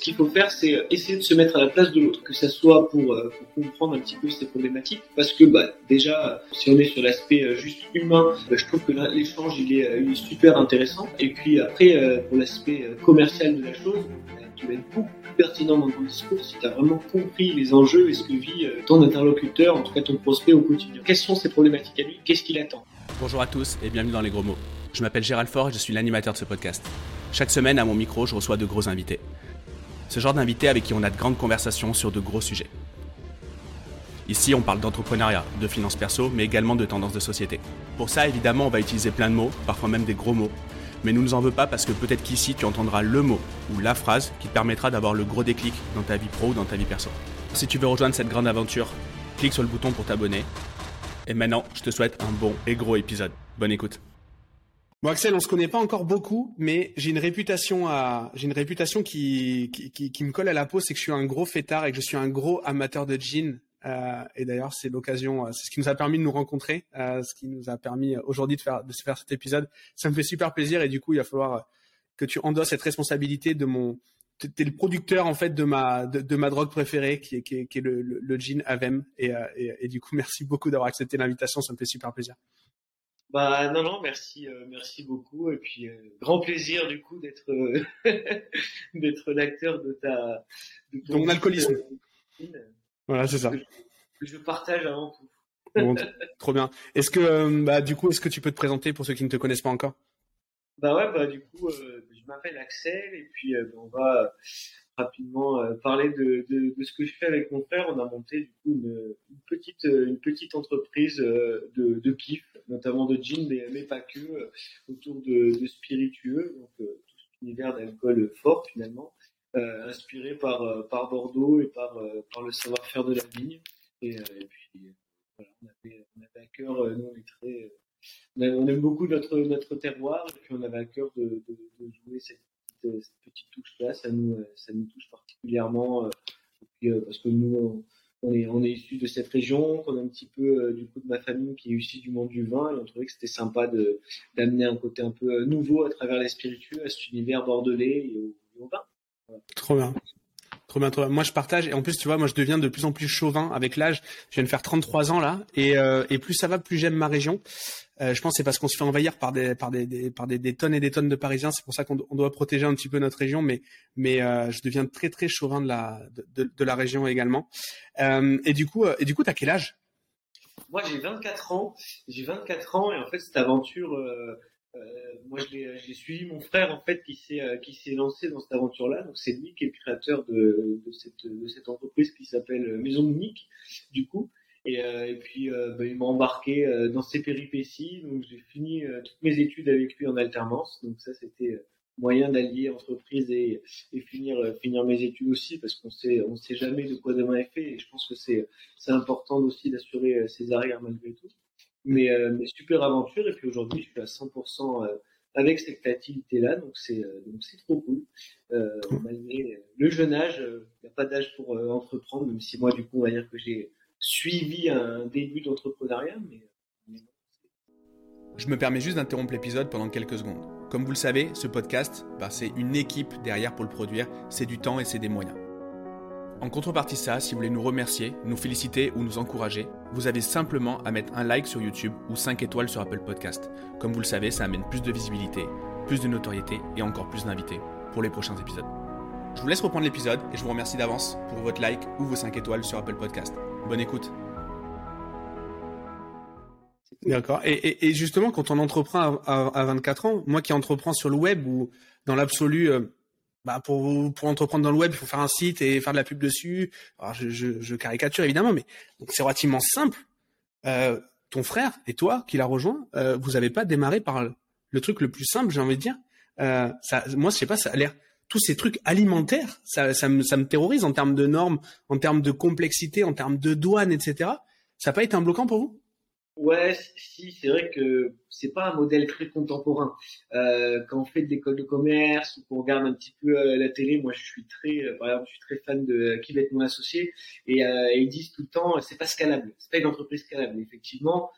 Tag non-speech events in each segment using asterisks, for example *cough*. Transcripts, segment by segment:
ce qu'il faut faire, c'est essayer de se mettre à la place de l'autre, que ça soit pour, euh, comprendre un petit peu ces problématiques, parce que bah, déjà, si on est sur l'aspect euh, juste humain, bah, je trouve que l'échange il est, super intéressant. Et puis après, pour l'aspect commercial de la chose, bah, tu vas être beaucoup plus pertinent dans ton discours si tu as vraiment compris les enjeux et ce que vit ton interlocuteur, en tout cas ton prospect au quotidien. Quelles sont ses problématiques à lui? Qu'est-ce qu'il attend? Bonjour à tous et bienvenue dans les gros mots. Je m'appelle Gérald Fort et je suis l'animateur de ce podcast. Chaque semaine, à mon micro, je reçois de gros invités. Ce genre d'invités avec qui on a de grandes conversations sur de gros sujets. Ici, on parle d'entrepreneuriat, de finances perso, mais également de tendances de société. Pour ça, évidemment, on va utiliser plein de mots, parfois même des gros mots. Mais nous ne nous en veux pas parce que peut-être qu'ici, tu entendras le mot ou la phrase qui te permettra d'avoir le gros déclic dans ta vie pro ou dans ta vie perso. Si tu veux rejoindre cette grande aventure, clique sur le bouton pour t'abonner. Et maintenant, je te souhaite un bon et gros épisode. Bonne écoute. Bon Axel, on se connaît pas encore beaucoup, mais j'ai une réputation à, j'ai une réputation qui, qui, qui, me colle à la peau, c'est que je suis un gros fêtard et que je suis un gros amateur de jeans. Euh, et d'ailleurs, c'est l'occasion, euh, c'est ce qui nous a permis de nous rencontrer, euh, ce qui nous a permis aujourd'hui de faire, de faire cet épisode. Ça me fait super plaisir et du coup, il va falloir que tu endosses cette responsabilité de mon, t'es le producteur en fait de ma de, ma drogue préférée qui est qui est, est le, le, jean Avem et, du coup merci beaucoup d'avoir accepté l'invitation ça me fait super plaisir bah non non merci euh, merci beaucoup et puis euh, grand plaisir du coup d'être euh, *laughs* d'être l'acteur de ta de ton alcoolisme. voilà c'est ça. Que je, partage avant tout. bon, trop bien. Est-ce que bah du coup est-ce que tu peux te présenter pour ceux qui ne te connaissent pas encore? Bah ouais bah du coup je m'appelle Axel et puis on va rapidement euh, parler de, ce que je fais avec mon frère. On a monté du coup une, petite une petite entreprise euh, de, kiff, notamment de gin, mais, mais pas que, euh, autour de, spiritueux, donc tout cet univers d'alcool fort finalement, euh, inspiré par Bordeaux et par par le savoir-faire de la vigne. Et, puis on avait, à cœur, nous on est très on aime beaucoup notre notre terroir et puis on avait à cœur de, de jouer cette cette, petite touche-là, ça nous, euh, ça nous touche particulièrement euh, euh, parce que nous, on est, on est issu de cette région, qu'on a un petit peu du coup de ma famille qui est issue du monde du vin, et on trouvait que c'était sympa d'amener un côté un peu nouveau à travers les spiritueux, à cet univers bordelais et au, vin. Trop bien. Trop bien, trop bien. Moi, je partage. Et en plus, tu vois, moi, je deviens de plus en plus chauvin avec l'âge. Je viens de faire 33 ans là, et, euh, et plus ça va, plus j'aime ma région. Euh, je pense que c'est parce qu'on se fait envahir par des par des, par des, des, tonnes et des tonnes de Parisiens. C'est pour ça qu'on doit protéger un petit peu notre région. Mais mais euh, je deviens très très chauvin de la de, de, la région également. Euh, et du coup et du coup, t'as quel âge? Moi, j'ai 24 ans. J'ai 24 ans et en fait, cette aventure euh, moi, j'ai suivi mon frère en fait qui s'est euh, qui s'est lancé dans cette aventure-là. Donc c'est lui qui est le créateur de, de cette de entreprise qui s'appelle Maison Unique, du coup. Et, euh, puis bah, il m'a embarqué dans ses péripéties. Donc j'ai fini toutes mes études avec lui en alternance. Donc ça c'était moyen d'allier entreprise et, finir mes études aussi parce qu'on sait on sait jamais de quoi demain est fait. Et je pense que c'est c'est important aussi d'assurer ses arrières malgré tout. Mais, euh, mais super aventure. Et puis aujourd'hui, je suis à 100% euh, avec cette créativité-là, donc c'est euh, donc c'est trop cool. Euh, malgré le jeune âge, il n'y a pas d'âge pour entreprendre, même si moi du coup on va dire que j'ai suivi un début d'entrepreneuriat, mais, je me permets juste d'interrompre l'épisode pendant quelques secondes. Comme vous le savez, ce podcast, bah, c'est une équipe derrière pour le produire, c'est du temps et c'est des moyens. En contrepartie ça, si vous voulez nous remercier, nous féliciter ou nous encourager, vous avez simplement à mettre un like sur YouTube ou 5 étoiles sur Apple Podcast. Comme vous le savez, ça amène plus de visibilité, plus de notoriété et encore plus d'invités pour les prochains épisodes. Je vous laisse reprendre l'épisode et je vous remercie d'avance pour votre like ou vos 5 étoiles sur Apple Podcast. Bonne écoute. D'accord. Et, justement, quand on entreprend à, 24 ans, moi qui entreprends sur le web ou dans l'absolu, euh, bah pour pour entreprendre dans le web, il faut faire un site et faire de la pub dessus. Alors je, je, je caricature évidemment, mais c'est relativement simple. Euh, ton frère et toi qui l'a rejoint, euh, vous avez pas démarré par le truc le plus simple, j'ai envie de dire. Euh, ça, moi, je sais pas, ça a l'air tous ces trucs alimentaires, ça, ça, me, ça me terrorise en termes de normes, en termes de complexité, en termes de douane, etc. Ça n'a pas été un bloquant pour vous? Ouais, si, c'est vrai que c'est pas un modèle très contemporain. Euh, quand on fait de l'école de commerce ou qu'on regarde un petit peu euh, la télé, moi je suis très, euh, par exemple, je suis très fan de qui va être mon associé et, ils disent tout le temps, c'est pas scalable, c'est pas une entreprise scalable. effectivement,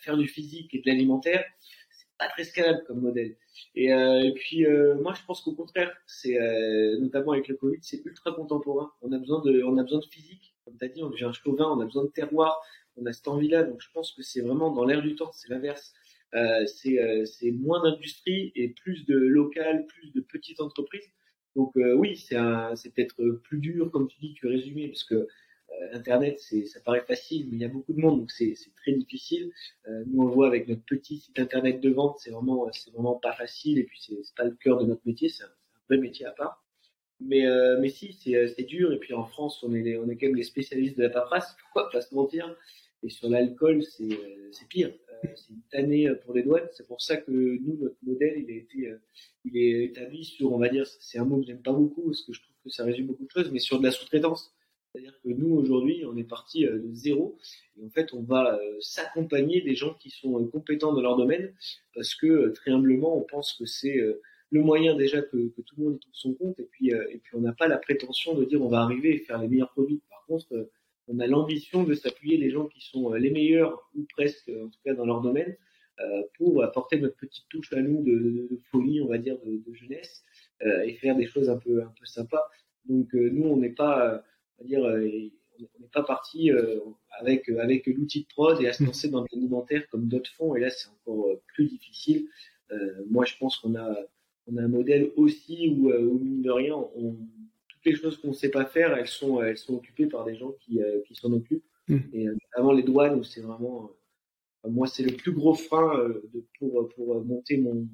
faire du physique et de l'alimentaire, c'est pas très scalable comme modèle. Et, puis moi je pense qu'au contraire, c'est notamment avec le Covid, c'est ultra contemporain. On a besoin de, on a besoin de physique, comme tu as dit, on devient un chauvin, on a besoin de terroir, on a cette envie-là. Donc je pense que c'est vraiment dans l'air du temps, c'est l'inverse. Euh, c'est moins d'industrie et plus de local, plus de petites entreprises. Donc oui, c'est peut-être plus dur, comme tu dis, que résumé, parce que euh, Internet, ça paraît facile, mais il y a beaucoup de monde, donc c'est, très difficile. Euh, nous, on le voit avec notre petit site internet de vente, c'est vraiment, vraiment pas facile, et puis c'est, pas le cœur de notre métier, c'est un, vrai métier à part. Mais, euh, mais si, c'est, dur, et puis en France, on est, on quand même les spécialistes de la paperasse, *laughs* faut pas se mentir. Et sur l'alcool, c'est, c'est pire. c'est une tannée pour les douanes. C'est pour ça que nous, notre modèle, il a été, il est établi sur, on va dire, c'est un mot que j'aime pas beaucoup, parce que je trouve que ça résume beaucoup de choses, mais sur de la sous-traitance. C'est-à-dire que nous, aujourd'hui, on est parti euh, de zéro. Et en fait, on va euh, s'accompagner des gens qui sont euh, compétents dans leur domaine parce que, très humblement, on pense que c'est le moyen déjà que, tout le monde y trouve son compte. Et puis, et puis on n'a pas la prétention de dire on va arriver et faire les meilleurs produits. Par contre, on a l'ambition de s'appuyer des gens qui sont les meilleurs ou presque, en tout cas dans leur domaine, pour apporter notre petite touche à nous de, folie, on va dire, de, jeunesse, et faire des choses un peu, un peu sympas. Donc nous, on n'est pas dire, euh, on n'est pas parti euh, avec avec l'outil de prod et à se lancer dans l'alimentaire comme d'autres font. Et là, c'est encore euh, plus difficile. moi, je pense qu'on a on a un modèle aussi où, où mine de rien, on, toutes les choses qu'on ne sait pas faire, elles sont elles sont occupées par des gens qui qui s'en occupent. Mmh. Et avant les douanes, où c'est vraiment moi, c'est le plus gros frein de, pour, pour monter mon,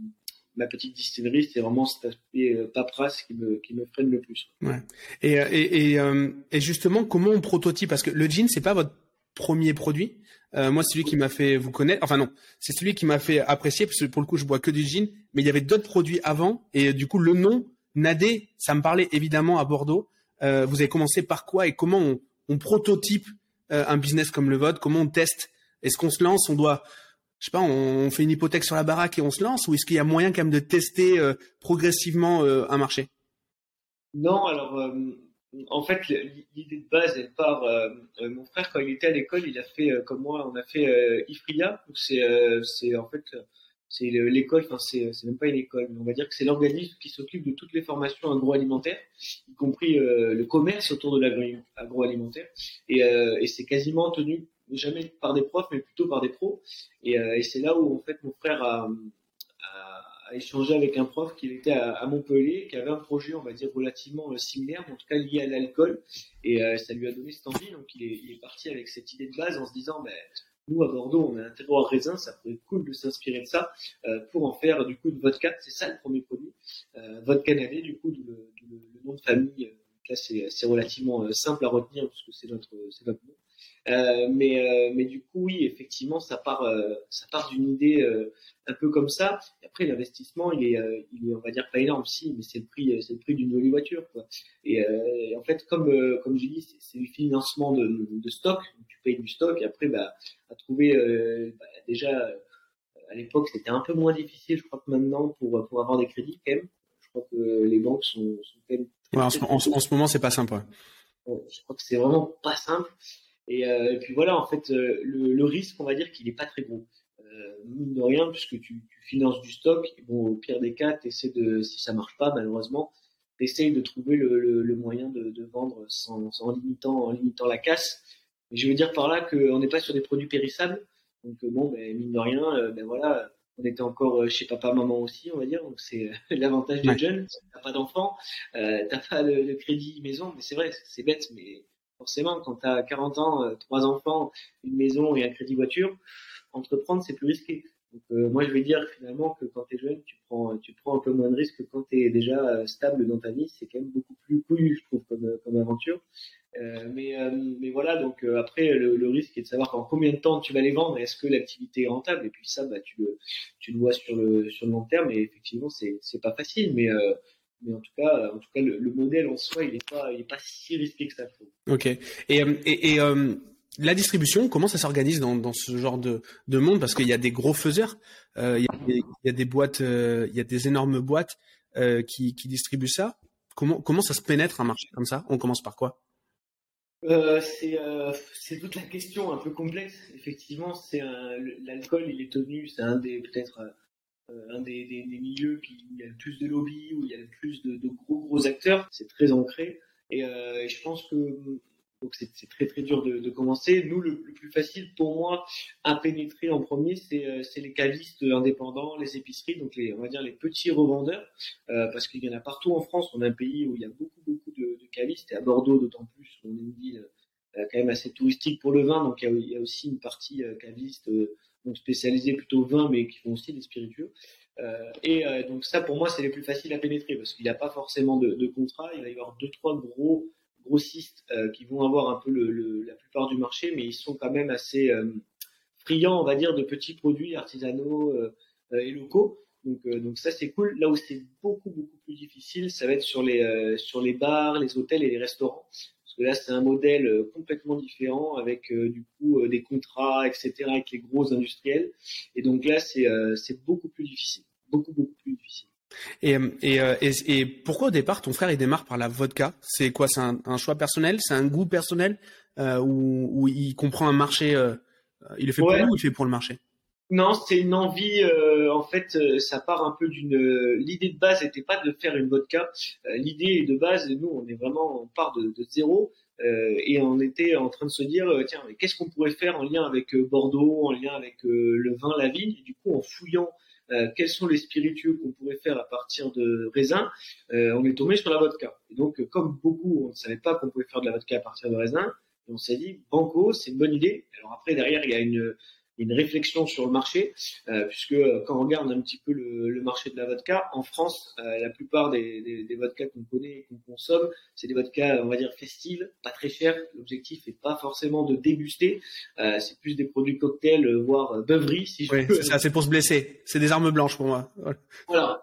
ma petite distillerie, c'est vraiment cet aspect euh, paperasse qui me, qui me freine le plus. Ouais. Et, euh, et, et, euh, et, justement, comment on prototype? Parce que le jean, c'est pas votre premier produit. Euh, moi, celui qui m'a fait vous connaître, enfin non, c'est celui qui m'a fait apprécier parce que pour le coup, je bois que du gin, mais il y avait d'autres produits avant et du coup, le nom Nadé, ça me parlait évidemment à Bordeaux. Euh, vous avez commencé par quoi et comment on, prototype un business comme le vôtre? Comment on teste? Est-ce qu'on se lance? On doit je sais pas, on fait une hypothèque sur la baraque et on se lance, ou est-ce qu'il y a moyen quand même de tester euh, progressivement euh, un marché? Non, alors euh, en fait l'idée de base elle part. mon frère quand il était à l'école, il a fait comme moi, on a fait Ifria, c'est en fait c'est l'école, enfin c'est c'est même pas une école, mais on va dire que c'est l'organisme qui s'occupe de toutes les formations agroalimentaires, y compris le commerce autour de l'agroalimentaire, et, et c'est quasiment tenu jamais par des profs, mais plutôt par des pros. Et, euh, c'est là où en fait mon frère a, échangé avec un prof qui était à, Montpellier, qui avait un projet, on va dire relativement euh, similaire, en tout cas lié à l'alcool. Et euh, ça lui a donné cette envie. Donc il est, parti avec cette idée de base en se disant, ben, nous à Bordeaux, on a un terroir raisin, ça pourrait être cool de s'inspirer de ça euh, pour en faire du coup de vodka. C'est ça le premier produit, euh, vodka navet, du coup, le, nom de famille. là, c'est relativement simple à retenir parce que c'est notre, c'est notre nom. Euh, mais, euh, mais du coup, oui, effectivement, ça part, euh, ça part d'une idée un peu comme ça. Et après, l'investissement, il est, il est, on va dire, pas énorme, si, mais c'est le prix, c'est le prix d'une jolie voiture. Quoi. Et, en fait, comme, comme je dis, c'est le financement de, de stock. tu payes du stock. Et après, bah, à trouver, bah, déjà, à l'époque, c'était un peu moins difficile, je crois que maintenant, pour, pour avoir des crédits, quand même. Je crois que les banques sont, sont quand même. Ouais, en, ce, en, ce moment, c'est pas simple. Ouais. Je crois que c'est vraiment pas simple. Et, euh, et, puis voilà, en fait, euh, le, le, risque, on va dire qu'il n'est pas très gros. Euh, mine de rien, puisque tu, tu, finances du stock, bon, au pire des cas, essaies de, si ça marche pas, malheureusement, essayes de trouver le, le, le moyen de, de vendre sans, sans, limitant, en limitant la casse. Mais je veux dire par là qu'on n'est pas sur des produits périssables. Donc bon, ben, mine de rien, ben voilà, on était encore chez papa, maman aussi, on va dire. Donc c'est *laughs* l'avantage des jeunes. T'as pas d'enfant, euh, t'as pas le, le, crédit maison, mais c'est vrai, c'est bête, mais forcément, quand tu as 40 ans, euh, trois enfants, une maison et un crédit voiture, entreprendre, c'est plus risqué. Donc, euh, moi, je vais dire finalement que quand tu es jeune, tu prends, tu prends un peu moins de risques que quand tu es déjà euh, stable dans ta vie. C'est quand même beaucoup plus couillu, je trouve, comme, comme aventure. Euh, mais, mais voilà, donc après, le, risque est de savoir en combien de temps tu vas les vendre et est-ce que l'activité est rentable. Et puis ça, bah, tu, le, tu le vois sur le, sur le long terme. Et effectivement, c'est pas facile. Mais mais en tout cas, en tout cas, le, le modèle en soi, il n'est pas, il est pas si risqué que ça. Ok. Et, euh, et, et euh, la distribution, comment ça s'organise dans, dans ce genre de, de monde? Parce qu'il y a des gros faiseurs, euh, il, y a des, il y a des boîtes, euh, il y a des énormes boîtes euh, qui, qui distribuent ça. Comment, comment ça se pénètre un marché comme ça? On commence par quoi? Euh, c'est euh, toute la question un peu complexe. Effectivement, c'est l'alcool, il est tenu, c'est un des peut-être un des, des, milieux qui, il y a le plus de lobby, où il y a le plus de, gros gros acteurs. C'est très ancré. Et, et je pense que donc c'est très très dur de, commencer. Nous, le, plus facile pour moi à pénétrer en premier, c'est euh, les cavistes indépendants, les épiceries, donc on va dire les petits revendeurs, euh, parce qu'il y en a partout en France. On a un pays où il y a beaucoup beaucoup de, cavistes, et à Bordeaux d'autant plus, on est une ville euh, quand même assez touristique pour le vin, donc il y a, il y a aussi une partie euh, caviste euh, donc spécialisée plutôt vin, mais qui font aussi des spiritueux. Euh, et donc ça, pour moi, c'est les plus faciles à pénétrer parce qu'il n'y a pas forcément de, de contrat. Il va y avoir deux trois gros grossistes euh, qui vont avoir un peu le, la plupart du marché, mais ils sont quand même assez euh, friands, on va dire, de petits produits artisanaux euh, et locaux. Donc, donc ça c'est cool. Là où c'est beaucoup beaucoup plus difficile, ça va être sur les sur les bars, les hôtels et les restaurants. Que là c'est un modèle complètement différent avec du coup des contrats, etc. avec les gros industriels. Et donc là c'est beaucoup plus difficile, beaucoup beaucoup plus difficile. Et, et, et, et, pourquoi au départ ton frère il démarre par la vodka? C'est quoi? C'est un, un, choix personnel? C'est un goût personnel? Euh, ou, ou, il comprend un marché euh, Il le fait ouais. pour lui ou il le fait pour le marché? Non, c'est une envie. Euh, en fait, ça part un peu d'une. L'idée de base n'était pas de faire une vodka. L'idée de base, nous, on est vraiment, on part de, zéro. et on était en train de se dire, tiens, qu'est-ce qu'on pourrait faire en lien avec Bordeaux, en lien avec le vin, la vigne? Du coup, en fouillant euh, quels sont les spiritueux qu'on pourrait faire à partir de raisin, euh, on est tombé sur la vodka. Et donc, comme beaucoup, on ne savait pas qu'on pouvait faire de la vodka à partir de raisin, et on s'est dit, banco, c'est une bonne idée. Alors après, derrière, il y a une, une réflexion sur le marché, euh, puisque euh, quand on regarde un petit peu le, le marché de la vodka, en France, euh, la plupart des, des, des vodkas qu'on connaît et qu'on consomme, c'est des vodkas, on va dire, festives, pas très chers. L'objectif n'est pas forcément de déguster, euh, c'est plus des produits cocktails, voire beuveries, si je oui, peux. C'est pour se blesser, c'est des armes blanches pour moi. Voilà,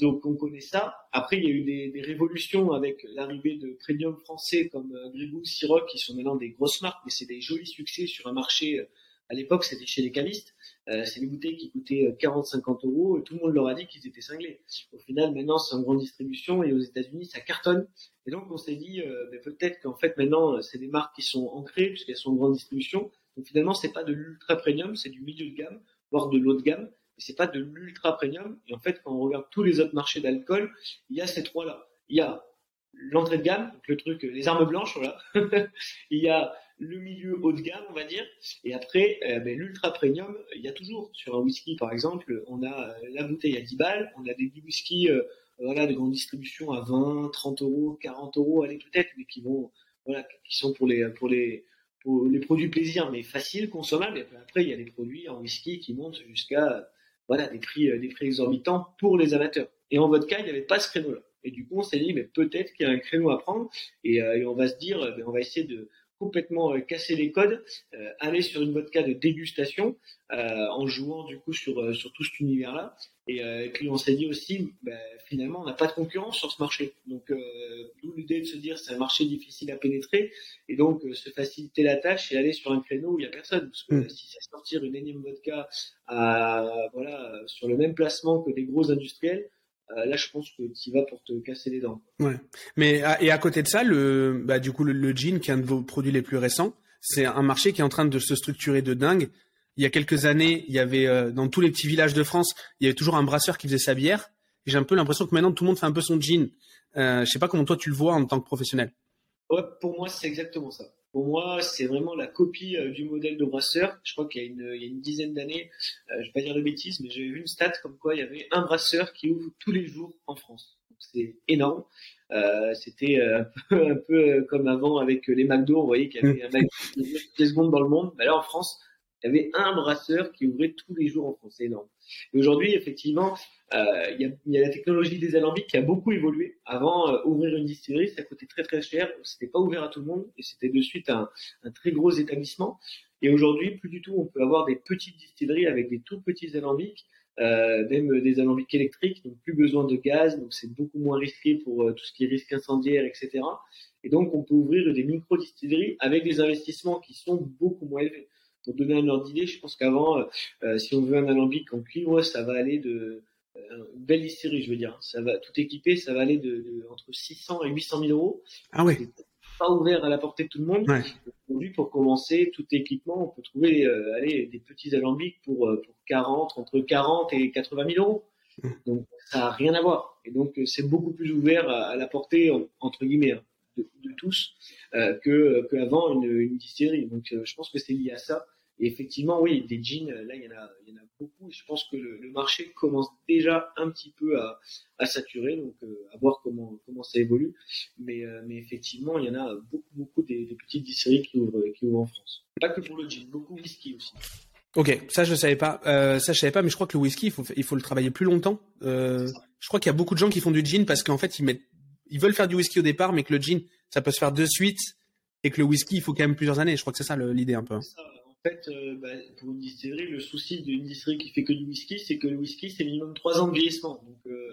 donc on connaît ça. Après, il y a eu des, des révolutions avec l'arrivée de premium français comme Gribou, Ciroc, qui sont maintenant des grosses marques, mais c'est des jolis succès sur un marché à l'époque, c'était chez les cavistes. Euh, c'est des bouteilles qui coûtaient 40-50 euros et tout le monde leur a dit qu'ils étaient cinglés. Au final, maintenant, c'est en grande distribution et aux États-Unis, ça cartonne. Et donc, on s'est dit, euh, ben, peut-être qu'en fait, maintenant, c'est des marques qui sont ancrées puisqu'elles sont en grande distribution. Donc, finalement, c'est pas de l'ultra premium, c'est du milieu de gamme, voire de l'haut de gamme. Mais c'est pas de l'ultra premium. Et en fait, quand on regarde tous les autres marchés d'alcool, il y a ces trois-là. Il y a l'entrée de gamme, donc le truc, les armes blanches, voilà. *laughs* il y a le milieu haut de gamme, on va dire. Et après, euh, ben, l'ultra premium, il y a toujours sur un whisky, par exemple, on a euh, la bouteille à 10 balles, on a des, whiskies, euh, voilà, de grande distribution à 20, 30 euros, 40 euros, allez peut-être, mais qui vont, voilà, qui sont pour les, pour les, les produits plaisir, mais faciles, consommables. Et après, il y a des produits en whisky qui montent jusqu'à, voilà, des prix, des prix exorbitants pour les amateurs. Et en vodka, il n'y avait pas ce créneau-là. Et du coup, on s'est dit, mais peut-être qu'il y a un créneau à prendre, et, et on va se dire, ben, on va essayer de complètement euh, casser les codes, euh, aller sur une vodka de dégustation euh, en jouant du coup sur sur tout cet univers-là. Et, et, puis on s'est dit aussi, ben, finalement, on n'a pas de concurrence sur ce marché. Donc d'où l'idée de se dire c'est un marché difficile à pénétrer et donc se faciliter la tâche et aller sur un créneau où il y a personne. Parce que mmh. si c'est sortir une énième vodka à voilà sur le même placement que des gros industriels, là, je pense que tu vas pour te casser les dents. Ouais. Mais et à côté de ça, le bah du coup le, le jean, qui est un de vos produits les plus récents, c'est un marché qui est en train de se structurer de dingue. Il y a quelques années, il y avait euh, dans tous les petits villages de France, il y avait toujours un brasseur qui faisait sa bière. J'ai un peu l'impression que maintenant tout le monde fait un peu son jean. Euh, je sais pas comment toi tu le vois en tant que professionnel. Ouais, pour moi c'est exactement ça. Pour moi, c'est vraiment la copie euh, du modèle de brasseur. Je crois qu'il y a une, il y a une dizaine d'années, euh, je vais pas dire de bêtises, mais j'avais vu une stat comme quoi il y avait un brasseur qui ouvre tous les jours en France. C'est énorme. Euh, C'était *laughs* un peu, un peu comme avant avec les McDo, vous voyez qu'il y avait un *laughs* toutes les secondes dans le monde. Mais là, en France, il y avait un brasseur qui ouvrait tous les jours en France. C'est énorme. Et aujourd'hui, effectivement, euh, il, y a, la technologie des alambics qui a beaucoup évolué. Avant, euh, ouvrir une distillerie, ça coûtait très très cher. C'était pas ouvert à tout le monde et c'était de suite un, très gros établissement. Et aujourd'hui, plus du tout, on peut avoir des petites distilleries avec des tout petits alambics, euh, même des alambics électriques, donc plus besoin de gaz, donc c'est beaucoup moins risqué pour tout ce qui est risque incendiaire, etc. Et donc, on peut ouvrir des micro-distilleries avec des investissements qui sont beaucoup moins élevés. Pour donner un ordre d'idée, je pense qu'avant, euh, si on veut un alambic en cuivre, ça va aller de euh, une belle distillerie, je veux dire. Ça va tout équipé, ça va aller de, de, entre 600 et 800 000 euros. Ah oui. pas ouvert à la portée de tout le monde. Aujourd'hui, pour commencer, tout équipement, on peut trouver euh, allez, des petits alambics pour, euh, pour 40, entre 40 et 80 000 euros. Mmh. Donc, ça n'a rien à voir. Et donc, c'est beaucoup plus ouvert à, la portée, entre guillemets, hein, de, de tous, euh, que qu'avant une, une distillerie. Donc, je pense que c'est lié à ça. Et effectivement, oui, des jeans, là, il y en a, il y en a beaucoup. Je pense que le, marché commence déjà un petit peu à, à saturer, donc euh, à voir comment, comment ça évolue. Mais, euh, mais effectivement, il y en a beaucoup, beaucoup des, des petites distilleries qui ouvrent, qui ouvrent en France. Pas que pour le gin, beaucoup whisky aussi. Ok, ça je savais pas. Euh, ça je savais pas, mais je crois que le whisky, il faut, il faut le travailler plus longtemps. Euh, je crois qu'il y a beaucoup de gens qui font du gin parce qu'en fait ils mettent, ils veulent faire du whisky au départ, mais que le gin, ça peut se faire de suite, et que le whisky, il faut quand même plusieurs années. Je crois que c'est ça l'idée un peu. Ça, fait, euh, bah, pour une distillerie, le souci d'une distillerie qui fait que du whisky, c'est que le whisky, c'est minimum 3 ans de vieillissement. Donc, euh,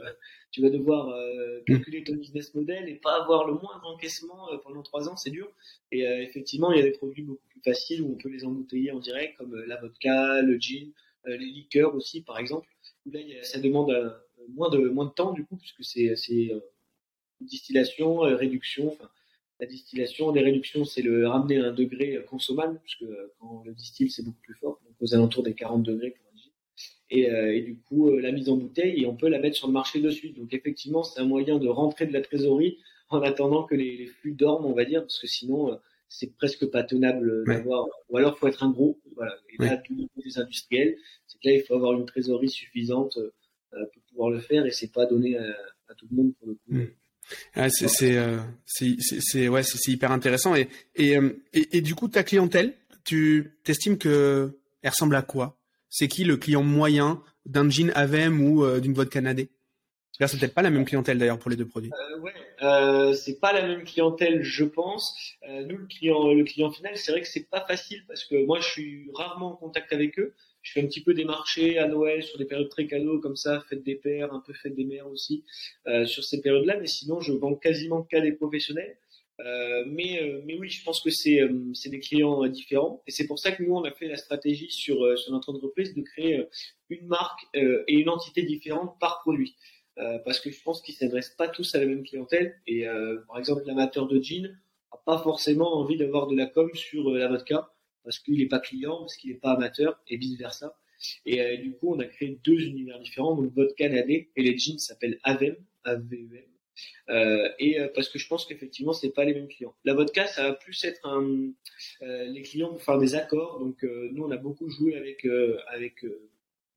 tu vas devoir euh, mm. calculer ton business model et pas avoir le moindre encaissement pendant 3 ans, c'est dur. Et effectivement, il y a des produits beaucoup plus faciles où on peut les embouteiller en direct, comme la vodka, le gin, les liqueurs aussi, par exemple. Où là, ça demande moins de moins de temps du coup, puisque c'est distillation, réduction. Enfin, la distillation, les réductions, c'est le ramener à un degré consommable, puisque quand le distille, c'est beaucoup plus fort, donc aux alentours des 40 degrés pour un. Et, euh, et, du coup, euh, la mise en bouteille, et on peut la mettre sur le marché de suite. Donc effectivement, c'est un moyen de rentrer de la trésorerie en attendant que les, les flux dorment, on va dire, parce que sinon, euh, c'est presque pas tenable d'avoir. Ou alors, faut être un gros. Voilà. Et là, tout des industriels, c'est que là, il faut avoir une trésorerie suffisante pour pouvoir le faire, et c'est pas donné à, à, tout le monde pour le coup. Mm. Ah, c'est euh, c'est ouais hyper intéressant. Et euh, et, et du coup ta clientèle tu t'estimes que elle ressemble à quoi? C'est qui le client moyen d'un jean Avem ou euh, d'une vodka Nadé c'est peut-être pas la même clientèle d'ailleurs pour les deux produits. Euh, euh, c'est pas la même clientèle, je pense. Euh, nous, le client, le client final, c'est vrai que c'est pas facile parce que moi, je suis rarement en contact avec eux je fais un petit peu des marchés à Noël sur des périodes très cadeaux comme ça, fête des pères, un peu fête des mères aussi, euh, sur ces périodes-là. Mais sinon, je vends quasiment qu'à des professionnels. Euh, mais, euh, mais oui, je pense que c'est euh, c'est des clients différents. Et c'est pour ça que nous, on a fait la stratégie sur, sur notre entreprise de créer une marque et une entité différente par produit. parce que je pense qu'ils s'adressent pas tous à la même clientèle. Et par exemple, l'amateur de jean a pas forcément envie d'avoir de la com sur la vodka parce qu'il n'est pas client, parce qu'il n'est pas amateur, et vice versa. Et euh, du coup, on a créé deux univers différents, donc Vodka Nadé et les jeans s'appellent Avem, A-V-E-M. Euh, et euh, parce que je pense qu'effectivement, c'est pas les mêmes clients. La vodka, ça va plus être un, les clients pour faire des accords. Donc nous, on a beaucoup joué avec avec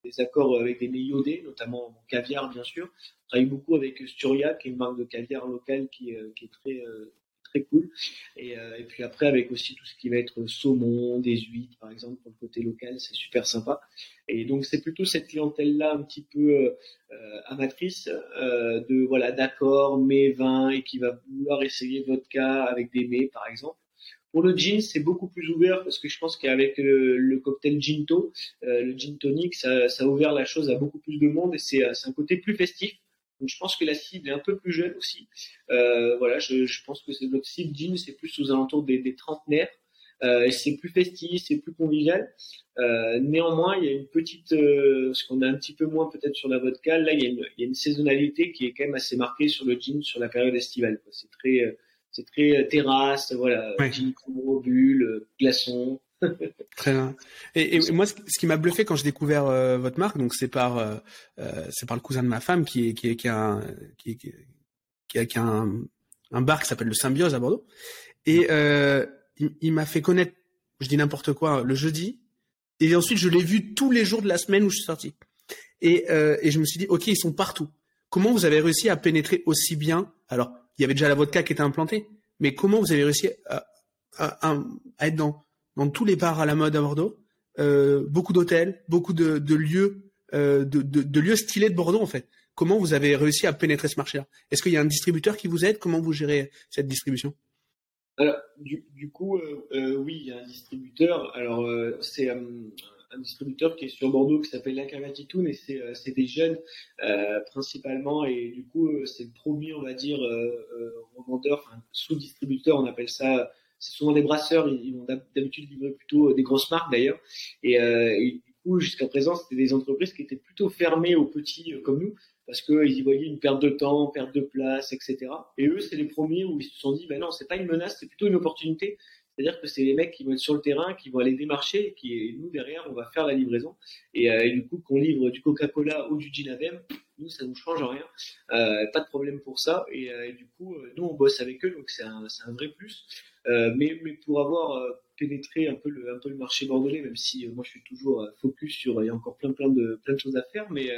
des accords avec des mets notamment caviar bien sûr. On travaille beaucoup avec Sturia, qui est une marque de caviar locale qui, qui est très cool. Euh, et, puis après, avec aussi tout ce qui va être saumon, des huîtres, par exemple, pour le côté local, c'est super sympa. Et donc, c'est plutôt cette clientèle-là un petit peu euh, amatrice euh, de voilà d'accord, mets, vin, et qui va vouloir essayer vodka avec des mets, par exemple. Pour le gin, c'est beaucoup plus ouvert parce que je pense qu'avec le, cocktail Ginto, le gin tonic, ça, ça, a ouvert la chose à beaucoup plus de monde et c'est un côté plus festif. Donc je pense que la cible est un peu plus jeune aussi. Euh, voilà, je, je, pense que c'est notre cible jean, c'est plus aux alentours des, des trentenaires. Euh, c'est plus festif, c'est plus convivial. Euh, néanmoins, il y a une petite, euh, ce qu'on a un petit peu moins peut-être sur la vodka, là il y, a une, il y, a une, saisonnalité qui est quand même assez marquée sur le jean sur la période estivale. C'est très, euh, c'est très euh, terrasse, voilà, ouais. jean bulle, glaçon. *laughs* Très bien. Et, et, moi, ce qui m'a bluffé quand j'ai découvert euh, votre marque, donc c'est par euh, euh, c'est par le cousin de ma femme qui est qui est qui a un, qui, qui, a, qui a un, un bar qui s'appelle le Symbiose à Bordeaux, et euh, il, il m'a fait connaître, je dis n'importe quoi, le jeudi, et ensuite je l'ai vu tous les jours de la semaine où je suis sorti, et et je me suis dit ok ils sont partout. Comment vous avez réussi à pénétrer aussi bien? Alors il y avait déjà la vodka qui était implantée, mais comment vous avez réussi à, à, à être dans dans tous les bars à la mode à Bordeaux, euh, beaucoup d'hôtels, beaucoup de, lieux, euh, de, lieux stylés de Bordeaux en fait. Comment vous avez réussi à pénétrer ce marché-là? Est-ce qu'il y a un distributeur qui vous aide? Comment vous gérez cette distribution? Alors, du, coup, euh, oui, il y a un distributeur. Alors, c'est un distributeur qui est sur Bordeaux qui s'appelle Lacavatitou, et c'est des jeunes principalement. Et du coup c'est le premier on va dire revendeur, sous-distributeur, on appelle ça c'est souvent des brasseurs, ils, vont d'habitude livrer plutôt euh, des grosses marques d'ailleurs. Et, euh, et, du coup, jusqu'à présent, c'était des entreprises qui étaient plutôt fermées aux petits euh, comme nous, parce qu'ils y voyaient une perte de temps, perte de place, etc. Et eux, c'est les premiers où ils se sont dit, ben non, c'est pas une menace, c'est plutôt une opportunité. C'est-à-dire que c'est les mecs qui vont être sur le terrain, qui vont aller démarcher, et qui, nous, derrière, on va faire la livraison. Et, du coup, qu'on livre du Coca-Cola ou du gin nous, ça nous change rien. Euh, pas de problème pour ça. Et, euh, du coup, euh, nous, on bosse avec eux, donc c'est un, un, vrai plus. mais, mais pour avoir pénétré un peu le, un peu le marché bordelais, même si moi, je suis toujours focus sur, il y a encore plein, plein de, plein de choses à faire, mais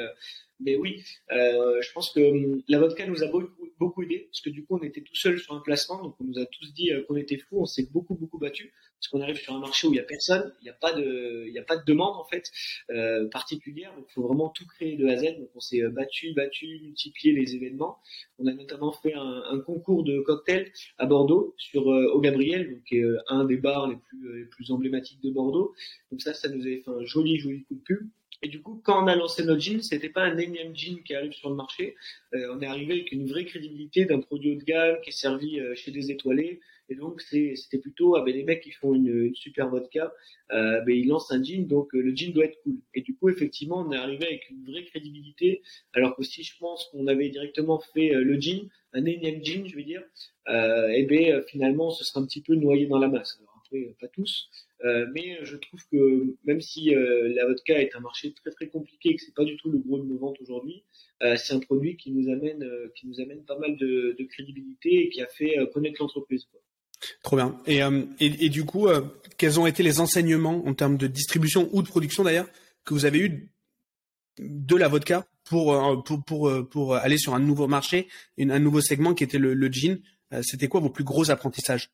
mais oui, euh, je pense que hum, la vodka nous a beaucoup, aidé parce que du coup on était tout seul sur un placement, donc on nous a tous dit euh, qu'on était fous, on s'est beaucoup beaucoup battu parce qu'on arrive sur un marché où il y a personne, il n'y a pas de, a pas de demande en fait euh, particulière, donc il faut vraiment tout créer de A à Z. Donc on s'est battu, battu, multiplié les événements. On a notamment fait un, concours de cocktails à Bordeaux sur au Gabriel, qui est un des bars plus les plus emblématiques de Bordeaux. Donc ça, ça nous avait fait un joli joli coup de pub. Et du coup, quand on a lancé notre jean, c'était pas un énième jean qui arrive sur le marché. Euh, on est arrivé avec une vraie crédibilité d'un produit haut de gamme qui est servi euh, chez des étoilés. Et donc, c'était plutôt, ah ben, les mecs qui font une, une super vodka, euh, ben, ils lancent un jean, donc euh, le jean doit être cool. Et du coup, effectivement, on est arrivé avec une vraie crédibilité, alors que si je pense qu'on avait directement fait le jean, un énième jean, je veux dire, et ben finalement, se serait un petit peu noyé dans la masse. Alors après, pas tous, euh, mais je trouve que même si euh, la vodka est un marché très très compliqué et que c'est pas du tout le gros de nos ventes aujourd'hui, euh, c'est un produit qui nous amène qui nous amène pas mal de, crédibilité et qui a fait connaître l'entreprise. Trop bien. Et, et, et, du coup, quels ont été les enseignements en termes de distribution ou de production d'ailleurs que vous avez eu de la vodka pour pour pour, pour aller sur un nouveau marché, un nouveau segment qui était le, le gin? C'était quoi vos plus gros apprentissages?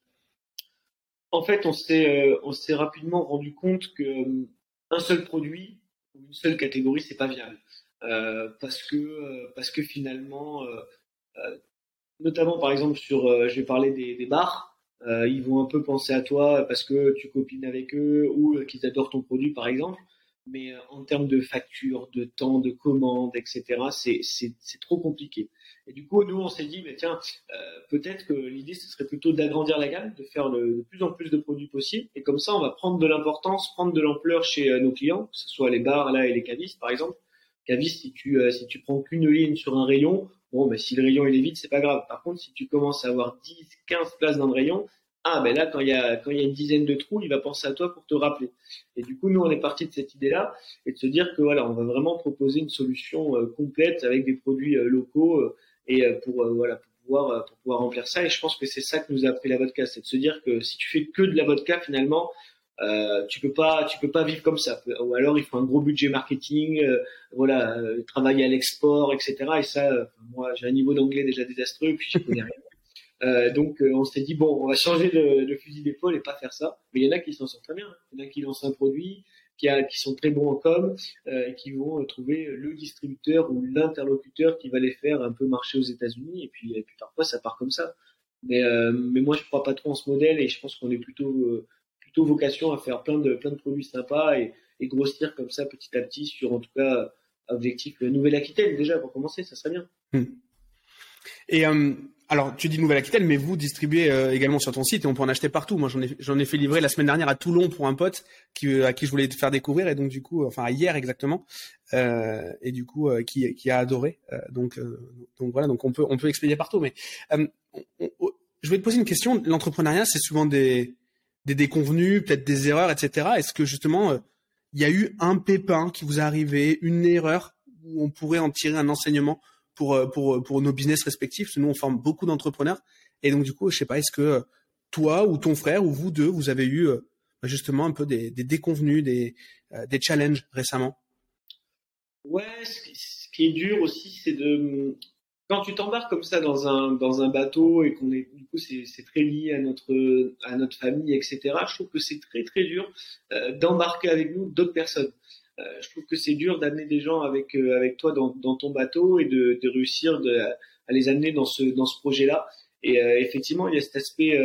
En fait, on s'est euh, on s'est rapidement rendu compte que euh, un seul produit ou une seule catégorie, c'est pas viable, euh, parce que parce que finalement, notamment par exemple sur, je vais parler des bars, ils vont un peu penser à toi parce que tu copines avec eux ou qu'ils adorent ton produit par exemple. Mais en termes de facture, de temps, de commande, etc., c'est trop compliqué. Et du coup, nous, on s'est dit, mais tiens, euh, peut-être que l'idée, ce serait plutôt d'agrandir la gamme, de faire le, de plus en plus de produits possibles. Et comme ça, on va prendre de l'importance, prendre de l'ampleur chez euh, nos clients, que ce soit les bars là et les cavistes, par exemple. Caviste, si tu euh, si tu prends qu'une ligne sur un rayon, bon, ben si le rayon il est vide, c'est pas grave. Par contre, si tu commences à avoir 10, 15 places dans le rayon, ah ben là quand il y a quand il y a une dizaine de trous, il va penser à toi pour te rappeler. Et du coup, nous on est parti de cette idée-là et de se dire que voilà, on va vraiment proposer une solution complète avec des produits locaux et euh, pour euh, voilà pour pouvoir euh, pour pouvoir remplir ça. Et je pense que c'est ça que nous a appris la vodka, c'est de se dire que si tu fais que de la vodka finalement euh, tu peux pas tu peux pas vivre comme ça ou alors il faut un gros budget marketing euh, voilà euh, travailler à l'export etc et ça moi j'ai un niveau d'anglais déjà désastreux puis je connais rien donc on s'est dit bon on va changer de, fusil d'épaule et pas faire ça mais il y en a qui s'en sortent très bien il y en a qui lancent un produit qui, sont très bons en com euh, qui vont euh, trouver le distributeur ou l'interlocuteur qui va les faire un peu marcher aux États-Unis. Et puis, parfois, ça part comme ça. Mais, euh, moi, je crois pas trop en ce modèle et je pense qu'on est plutôt, euh, plutôt vocation à faire plein de, plein de produits sympas et, grossir comme ça petit à petit sur, en tout cas, objectif Nouvelle-Aquitaine déjà pour commencer, ça serait bien. Hmm. Et euh, alors, tu dis Nouvelle-Aquitaine, mais vous distribuez euh, également sur ton site et on peut en acheter partout. Moi, j'en ai, j'en ai fait livrer la semaine dernière à Toulon pour un pote qui, euh, à qui je voulais te faire découvrir et donc du coup, enfin hier exactement, euh, et du coup, qui, qui a adoré. donc, donc voilà, donc on peut, on peut expédier partout. Mais je vais te poser une question. L'entrepreneuriat, c'est souvent des, des déconvenus, peut-être des erreurs, etc. Est-ce que justement, il y a eu un pépin qui vous est arrivé, une erreur où on pourrait en tirer un enseignement pour, euh, pour, pour nos business respectifs. Nous, on forme beaucoup d'entrepreneurs. Et donc, du coup, je sais pas, est-ce que toi ou ton frère ou vous deux, vous avez eu euh, justement un peu des, des déconvenus, des, euh, des challenges récemment? Ouais, ce qui, est dur aussi, c'est de quand tu t'embarques comme ça dans un dans un bateau et qu'on est du coup c'est c'est très lié à notre à notre famille etc. Je trouve que c'est très très dur d'embarquer avec nous d'autres personnes. Euh, je trouve que c'est dur d'amener des gens avec euh, avec toi dans, dans ton bateau et de, de réussir de, à les amener dans ce dans ce projet-là. Et euh, effectivement, il y a cet aspect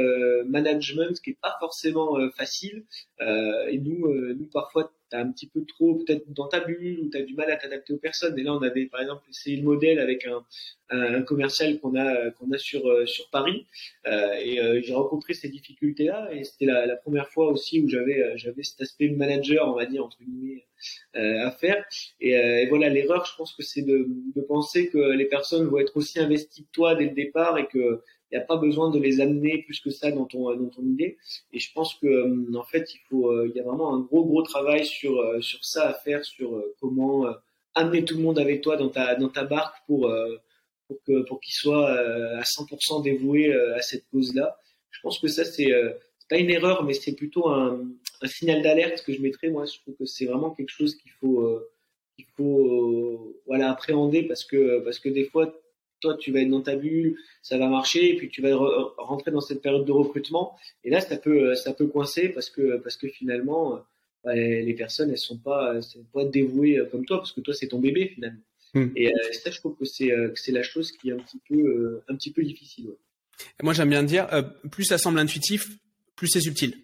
management qui est pas forcément facile. et nous, nous parfois as un petit peu trop peut-être dans ta bulle ou tu as du mal à t'adapter aux personnes. Et là, on avait par exemple essayé le modèle avec un, un commercial qu'on a qu'on a sur sur Paris et j'ai rencontré ces difficultés là et c'était la, première fois aussi où j'avais j'avais cet aspect manager, on va dire entre guillemets à faire. Et, et voilà, l'erreur, je pense que c'est de, de penser que les personnes vont être aussi investies que toi dès le départ et que il n'y a pas besoin de les amener plus que ça dans ton dans ton idée. Et je pense que euh, en fait, il faut, euh, il y a vraiment un gros gros travail sur euh, sur ça à faire, sur comment amener tout le monde avec toi dans ta dans ta barque pour pour que pour qu'il soit à 100% dévoué à cette cause-là. Je pense que ça c'est pas une erreur, mais c'est plutôt un, un signal d'alerte que je mettrais. Moi, je trouve que c'est vraiment quelque chose qu'il faut qu'il faut voilà appréhender parce que parce que des fois toi, tu vas être dans ta bulle, ça va marcher, et puis tu vas rentrer dans cette période de recrutement. Et là, ça peut, ça peut coincer parce que, parce que finalement, bah, les personnes, elles sont pas, sont pas dévouées comme toi, parce que toi, c'est ton bébé finalement. Hmm. Et euh, ça, je trouve que c'est, euh, c'est la chose qui est un petit peu, euh, un petit peu difficile. Moi, j'aime bien dire, plus ça semble intuitif, plus c'est subtil.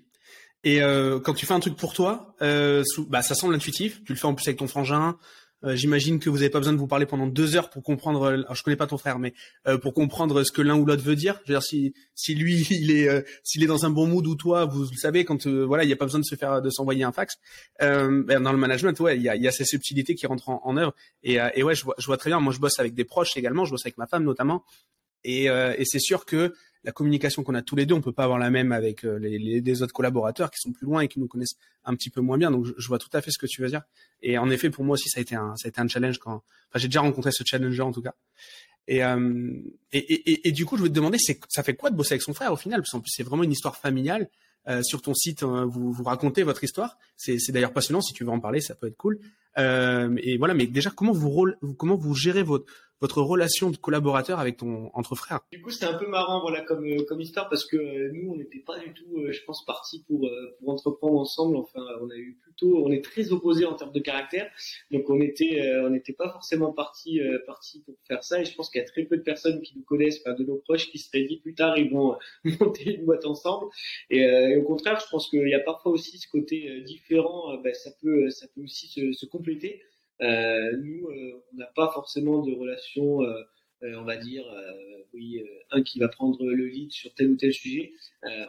Et quand tu fais un truc pour toi, bah, ça semble intuitif. Tu le fais en plus avec ton frangin, euh, j'imagine que vous n'avez pas besoin de vous parler pendant deux heures pour comprendre. Euh, alors je connais pas ton frère, mais euh, pour comprendre ce que l'un ou l'autre veut dire. Je veux dire, si si lui *laughs* il est s'il est dans un bon mood ou toi, vous le savez, quand voilà, il n'y a pas besoin de se faire de s'envoyer un fax. Ben, dans le management, ouais, il y a, y a ces subtilités qui rentrent en, en œuvre. Et, et ouais, je vois, je vois très bien. Moi, je bosse avec des proches également. Je bosse avec ma femme notamment. Et, et c'est sûr que la communication qu'on a tous les deux, on peut pas avoir la même avec euh, les, autres collaborateurs qui sont plus loin et qui nous connaissent un petit peu moins bien. Donc, je, vois tout à fait ce que tu veux dire. Et en effet, pour moi aussi, ça a été un, challenge quand, enfin, j'ai déjà rencontré ce challenger en tout cas. Et, euh, du coup, je voulais te demander, ça fait quoi de bosser avec son frère au final? Parce qu'en plus, c'est vraiment une histoire familiale. Euh, sur ton site, euh, vous, vous racontez votre histoire. C'est, d'ailleurs passionnant. Si tu veux en parler, ça peut être cool. Et voilà. Mais déjà, comment vous, comment vous gérez votre votre relation de collaborateur avec ton entre frères. Du coup, c'est un peu marrant, voilà, comme euh, comme histoire, parce que euh, nous, on n'était pas du tout, euh, je pense, partis pour pour entreprendre ensemble. Enfin, on a eu plutôt, on est très opposés en termes de caractère, donc on était on n'était pas forcément partis partis pour faire ça. Et je pense qu'il y a très peu de personnes qui nous connaissent, enfin, de nos proches, qui seraient dit plus tard ils vont *laughs* monter une boîte ensemble. Et, au contraire, je pense qu'il y a parfois aussi ce côté différent. Ben, ça peut ça peut aussi se compléter. Euh, nous, euh, on n'a pas forcément de relation, euh, on va dire, oui, un qui va prendre le lead sur tel ou tel sujet.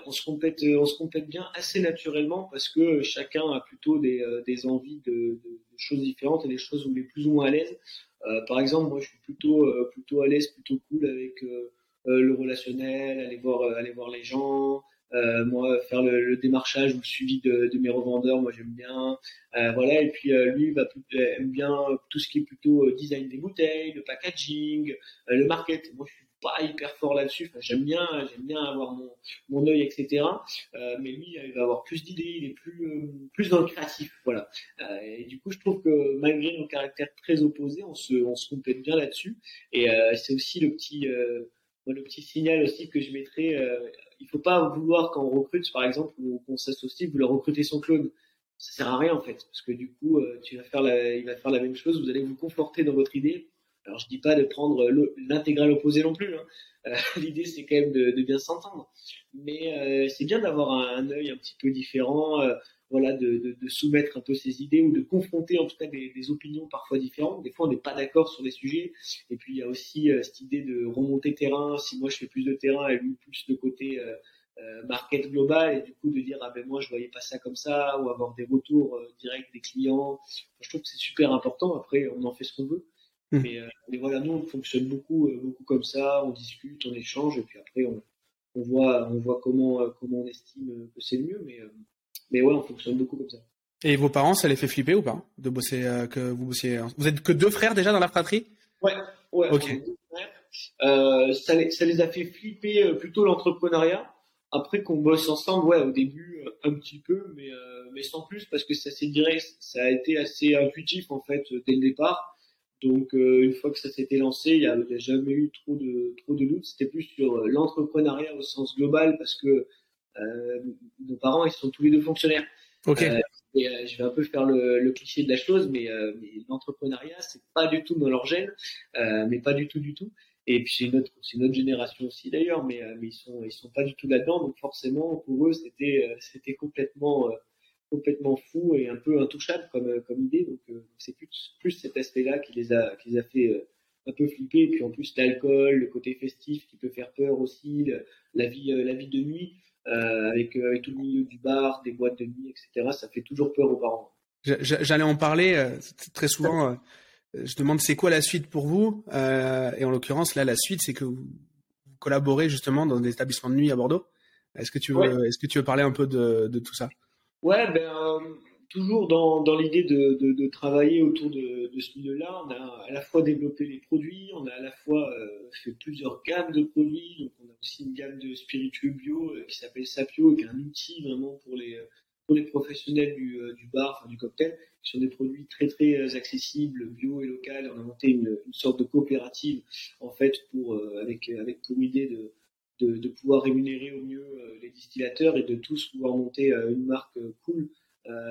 on se complète, on se complète bien assez naturellement parce que chacun a plutôt des, envies de, de, de, choses différentes et des choses où il est plus ou moins à l'aise. par exemple, moi, je suis plutôt, plutôt à l'aise, plutôt cool avec le relationnel, aller voir, aller voir les gens, euh, moi, faire le, le, démarchage ou le suivi de, de mes revendeurs, moi j'aime bien. Euh, voilà. Et puis euh, lui, va aime bien tout ce qui est plutôt design des bouteilles, le packaging, le market. Moi, je suis pas hyper fort là-dessus. Enfin, j'aime bien, j'aime bien avoir mon mon œil, etc. Euh, mais lui, il va avoir plus d'idées, il est plus plus dans le créatif, voilà. Euh, et du coup, je trouve que malgré nos caractères très opposés, on se on se complète bien là-dessus. Et c'est aussi le petit le petit signal aussi que je mettrais il faut pas vouloir quand on recrute, par exemple, ou qu'on s'associe, vouloir recruter son clone. Ça sert à rien en fait, parce que du coup, euh, tu vas faire la, il va faire la même chose. Vous allez vous conforter dans votre idée. Alors je dis pas de prendre l'intégrale opposée non plus. Hein. Euh, *laughs* l'idée c'est quand même de, bien s'entendre, mais euh, c'est bien d'avoir un, œil un petit peu différent. Voilà, de, de, de, soumettre un peu ses idées ou de confronter en tout cas des, des opinions parfois différentes. Des fois, on n'est pas d'accord sur des sujets. Et puis, il y a aussi cette idée de remonter terrain. Si moi, je fais plus de terrain et lui plus de côté euh, euh, market global, et du coup, de dire, ah ben moi, je voyais pas ça comme ça, ou avoir des retours euh, directs des clients. Je trouve que c'est super important. Après, on en fait ce qu'on veut. Mmh. Mais, mais, voilà, nous, on fonctionne beaucoup, beaucoup comme ça. On discute, on échange, et puis après, on, on voit, on voit comment, comment on estime que c'est le mieux. Mais mais ouais, on fonctionne beaucoup comme ça. Et vos parents, ça les fait flipper ou pas de bosser euh, que vous bossiez Vous êtes que deux frères déjà dans la fratrie? Ouais, ouais. Ok. Euh, ça, les, ça les a fait flipper euh, plutôt l'entrepreneuriat. Après qu'on bosse ensemble, ouais, au début euh, un petit peu, mais mais sans plus parce que ça s'est direct, ça a été assez intuitif en fait dès le départ. Donc une fois que ça s'était lancé, il n'y a, a, jamais eu trop de trop de doutes. C'était plus sur l'entrepreneuriat au sens global parce que nos parents, ils sont tous les deux fonctionnaires. Ok. Euh, et euh, je vais un peu faire le, le cliché de la chose, mais, mais l'entrepreneuriat, c'est pas du tout dans leur gène, mais pas du tout, du tout. Et puis c'est notre, c'est notre génération aussi d'ailleurs, mais, mais ils sont, ils sont pas du tout là-dedans, donc forcément pour eux c'était, c'était complètement, complètement fou et un peu intouchable comme, comme idée. Donc c'est plus, plus cet aspect-là qui les a, qui les a fait un peu flipper. Et puis en plus l'alcool, le côté festif qui peut faire peur aussi, la vie, la vie de nuit. Avec, avec tout le milieu du bar, des boîtes de nuit, etc. Ça fait toujours peur aux parents. J'allais en parler très souvent je demande c'est quoi la suite pour vous euh, Et en l'occurrence, là, la suite, c'est que vous collaborez justement dans des établissements de nuit à Bordeaux. Est-ce que tu veux, est-ce que tu veux parler un peu de, de tout ça? Ouais, ben euh, toujours dans, l'idée de, travailler autour de, de ce milieu-là. On a à la fois développé les produits, on a à la fois euh, fait plusieurs gammes de produits. Donc on a aussi une gamme de spiritueux bio euh, qui s'appelle Sapio, qui est un outil vraiment pour les professionnels du, euh, du bar, enfin, du cocktail, qui sont des produits très très accessibles, bio et local. On a monté une, sorte de coopérative en fait pour avec avec pour idée de, de pouvoir rémunérer au mieux les distillateurs et de tous pouvoir monter une marque cool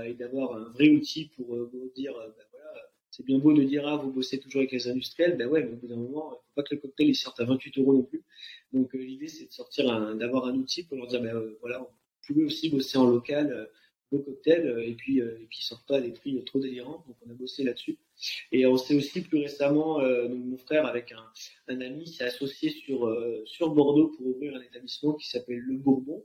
et d'avoir un vrai outil pour, pour dire ben voilà c'est bien beau de dire ah vous bossez toujours avec les industriels ben ouais mais au bout d'un moment il faut pas que le cocktail il sorte à 28 euros non plus donc l'idée c'est de sortir d'avoir un outil pour leur dire ben voilà vous pouvez aussi bosser en local beau cocktail euh, et puis euh, puis sortent pas à des prix trop délirants. Donc on a bossé là-dessus. Et on s'est aussi plus récemment, euh, mon frère avec un, ami s'est associé sur sur Bordeaux pour ouvrir un établissement qui s'appelle Le Bourbon,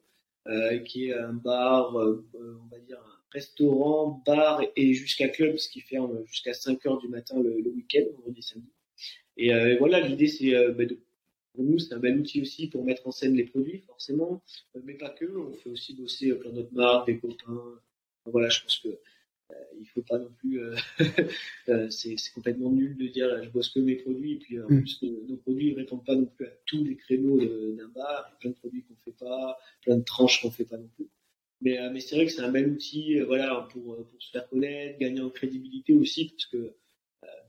qui est un bar, on va dire restaurant, bar et jusqu'à club, ce qui ferme jusqu'à 5 heures du matin le, le week-end, vendredi, samedi. Et voilà, l'idée c'est bah, de pour nous, c'est un bel outil aussi pour mettre en scène les produits, forcément, euh, mais pas que. On fait aussi bosser euh, plein d'autres marques, des copains. Voilà, je pense que euh, il faut pas non plus. Euh, *laughs* c'est complètement nul de dire je bosse que mes produits et puis en mm. plus nos, produits ne répondent pas non plus à tous les créneaux d'un bar. Il y a plein de produits qu'on fait pas, plein de tranches qu'on fait pas non plus. Mais, mais c'est vrai que c'est un bel outil, voilà, pour, pour se faire connaître, gagner en crédibilité aussi, parce que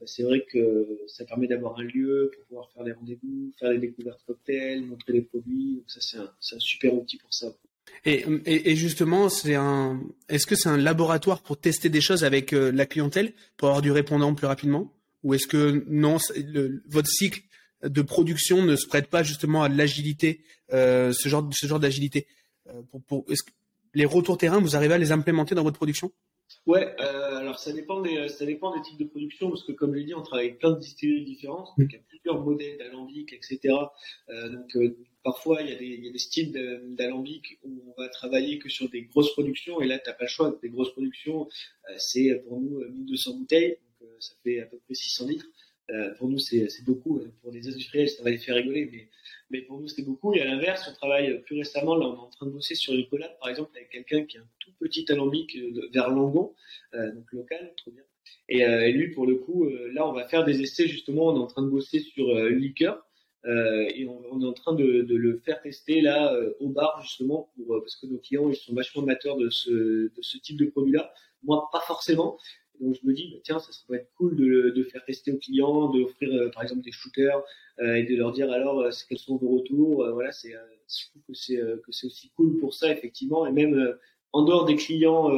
bah, c'est vrai que ça permet d'avoir un lieu pour pouvoir faire des rendez-vous, faire des découvertes cocktails, montrer les produits. Donc ça, c'est un, super outil pour ça. Et, et, justement, c'est un. Est-ce que c'est un laboratoire pour tester des choses avec euh, la clientèle pour avoir du répondant plus rapidement, ou est-ce que non, votre cycle de production ne se prête pas justement à l'agilité, euh, ce genre, ce genre d'agilité? Euh, les retours terrain, vous arrivez à les implémenter dans votre production? Ouais, euh, alors ça dépend des ça dépend des types de production parce que comme je l'ai dit, on travaille avec plein de distilleries différentes, donc il y a plusieurs modèles d'alambic, etc. Euh, donc euh, parfois il y a des il y a des styles d'alambic où on va travailler que sur des grosses productions et là t'as pas le choix. Des grosses productions, c'est pour nous 1200 bouteilles, donc ça fait à peu près 600 litres. Euh, pour nous, c'est beaucoup. Pour les industriels, ça va les faire rigoler, mais, pour nous, c'était beaucoup. Et à l'inverse, on travaille plus récemment, là, on est en train de bosser sur une collab, par exemple, avec quelqu'un qui a un tout petit alambic euh, vers Langon, euh, donc local, trop bien. Et, lui, pour le coup, là, on va faire des essais, justement, on est en train de bosser sur une liqueur. et on, est en train de, le faire tester là au bar justement pour parce que nos clients ils sont vachement amateurs de ce, de ce type de produit là moi pas forcément donc je me dis, bah, tiens, ça serait être cool de, faire tester aux clients, d'offrir euh, par exemple des shooters euh, et de leur dire alors euh, quels sont vos retours. voilà, je trouve que c'est que c'est aussi cool pour ça effectivement et même en dehors des clients,